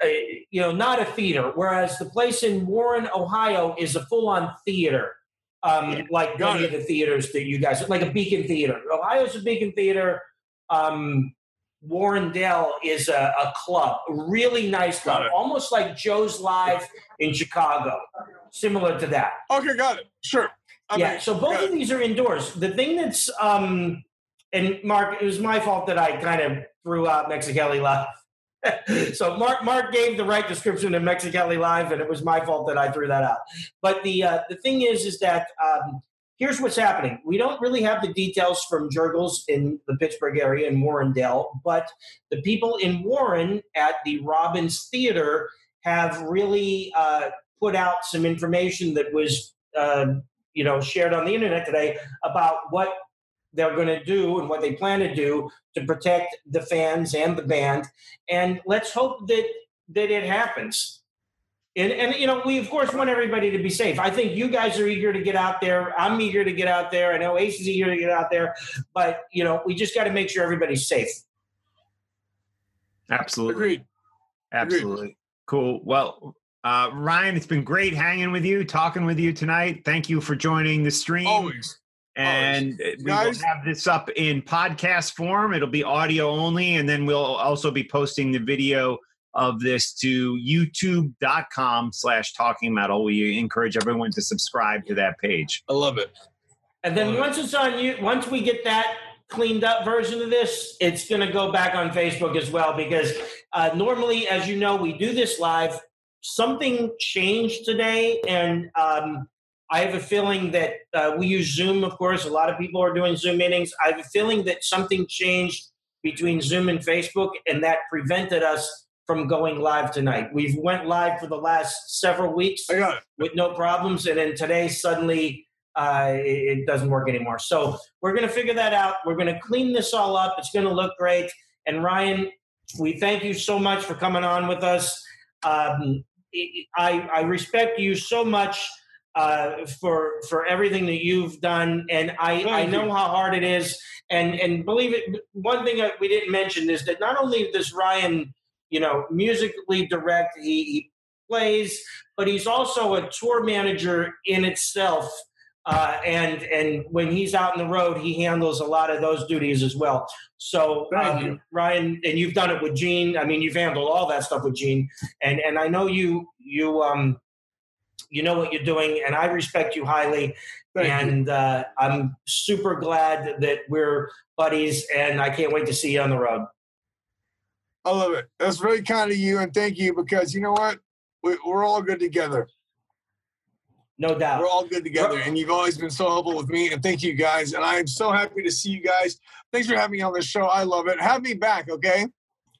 a you know not a theater. Whereas the place in Warren, Ohio, is a full on theater. Um, like Got many it. of the theaters that you guys like a Beacon Theater. Ohio's a Beacon Theater. Um, Warrendale is a, a club, a really nice club, almost like Joe's Live in Chicago, similar to that. Okay, got it. Sure. I yeah. mean, So both of these are indoors. The thing that's um, and Mark, it was my fault that I kind of threw out Mexicali Live. so Mark Mark gave the right description of Mexicali Live, and it was my fault that I threw that out. But the uh, the thing is, is that um, here's what's happening. We don't really have the details from Jergel's in the Pittsburgh area in Warrendale, but the people in Warren at the Robins Theater have really uh, put out some information that was, uh, you know, shared on the internet today about what they're going to do and what they plan to do to protect the fans and the band. And let's hope that that it happens. And, and you know, we of course want everybody to be safe. I think you guys are eager to get out there. I'm eager to get out there. I know Ace is eager to get out there. But you know, we just got to make sure everybody's safe. Absolutely. Agreed. Absolutely. Cool. Well, uh, Ryan, it's been great hanging with you, talking with you tonight. Thank you for joining the stream. Always. And uh, we Guys- will have this up in podcast form. It'll be audio only, and then we'll also be posting the video of this to youtube.com slash talking metal. We encourage everyone to subscribe to that page. I love it. And then Love it. once it's on you, once we get that cleaned up version of this, it's going to go back on Facebook as well because uh, normally, as you know, we do this live. Something changed today, and um, I have a feeling that uh, we use Zoom. Of course, a lot of people are doing Zoom meetings. I have a feeling that something changed between Zoom and Facebook, and that prevented us from going live tonight. We've went live for the last several weeks I got it. with no problems, and then today suddenly uh, it, it doesn't work anymore. So we're going to figure that out. We're going to clean this all up. It's going to look great. And Ryan, we thank you so much for coming on with us. Um, I, I respect you so much uh, for for everything that you've done, and I, I know how hard it is. And and believe it, one thing that we didn't mention is that not only does Ryan, you know, musically direct, he, he plays, but he's also a tour manager in itself. Uh, and and when he's out on the road, he handles a lot of those duties as well. So um, you. Ryan, and you've done it with Gene. I mean, you've handled all that stuff with Gene, and and I know you you um you know what you're doing, and I respect you highly. Thank you. and uh, I'm super glad that we're buddies, and I can't wait to see you on the road. I love it. That's very kind of you, and thank you because you know what? We, we're all good together. No doubt. We're all good together, and you've always been so helpful with me. And thank you guys. And I am so happy to see you guys. Thanks for having me on the show. I love it. Have me back, okay?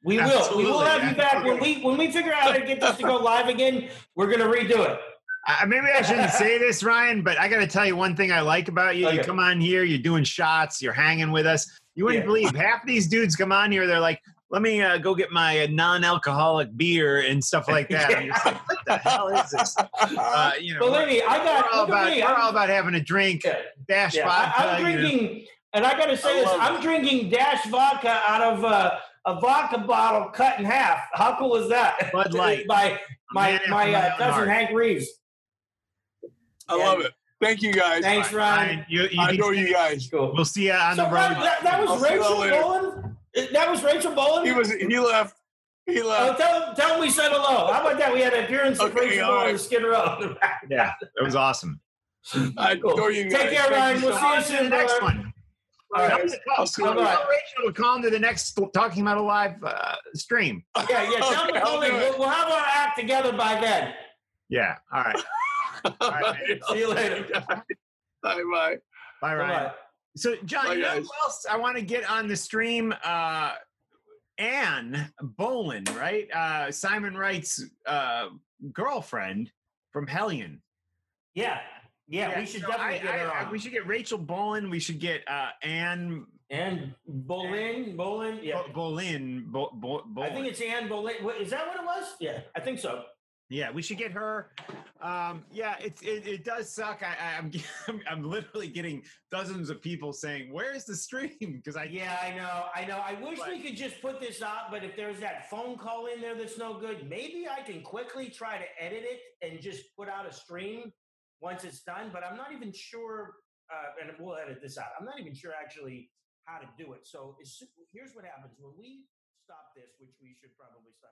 We will. We will have you back when we when we figure out how to get this to go live again. We're gonna redo it. Uh, maybe I shouldn't say this, Ryan, but I got to tell you one thing I like about you. You come on here, you're doing shots, you're hanging with us. You wouldn't Yeah. believe half these dudes come on here. They're like, "Let me uh, go get my uh, non-alcoholic beer and stuff like that." I'm just like, "What the hell is this?" Uh, you know, Believe me, I we're all about we're all about having a drink, Yeah. dash Yeah, vodka. I, am you know. drinking, and I got to say I this: love I'm drinking Dash vodka out of uh, a vodka bottle cut in half. How cool is that? Bud Light. by my Man after my my uh, cousin heart. Hank Reeves. I Yeah. love it. Thank you guys. Thanks, Ryan. Ryan, you, you I can- adore you guys. Cool. We'll see you on So, the Ryan, road. that, that I'll was see you all Rachel later. Bolan. That was Rachel Bolan. He was. He left. He left. Oh, left. tell, tell him we said hello. How about that? We had an appearance of Okay, Rachel all Bolan right. and Skid Row. Yeah, it was awesome. I Cool. adore you guys. Take care, Thank Ryan. We'll see you much. See soon, the next brother. one. All right. All right. I'll see you Tell Rachel to call him to the next Talking Metal Live uh, stream. Yeah, yeah. Tell Okay, call in. We'll, we'll have our act together by then. Yeah. All right. All right. See you later. Bye bye. Bye, Ryan. Bye-bye. So, John, Bye, you know who else I want to get on the stream? Uh, Ann Boleyn, right? Uh, Simon Wright's uh, girlfriend from Hellion. Yeah, yeah. we should so definitely I- get her I- on. We should get Rachel Bolan. We should get uh, Anne and Bolin, Bolin. Yeah, Bo- Bolin. Bo- Bo- I think it's Ann Boleyn. What, is that what it was? Yeah, I think so. Yeah, we should get her. Um, yeah, it's it, it does suck. I, I, I'm I'm literally getting dozens of people saying, "Where's the stream?" Because I Yeah, I know, I know. I wish we could just put this out, but if there's that phone call in there that's no good, maybe I can quickly try to edit it and just put out a stream once it's done. But I'm not even sure, uh, and we'll edit this out. I'm not even sure actually how to do it. So here's what happens when we stop this, which we should probably stop.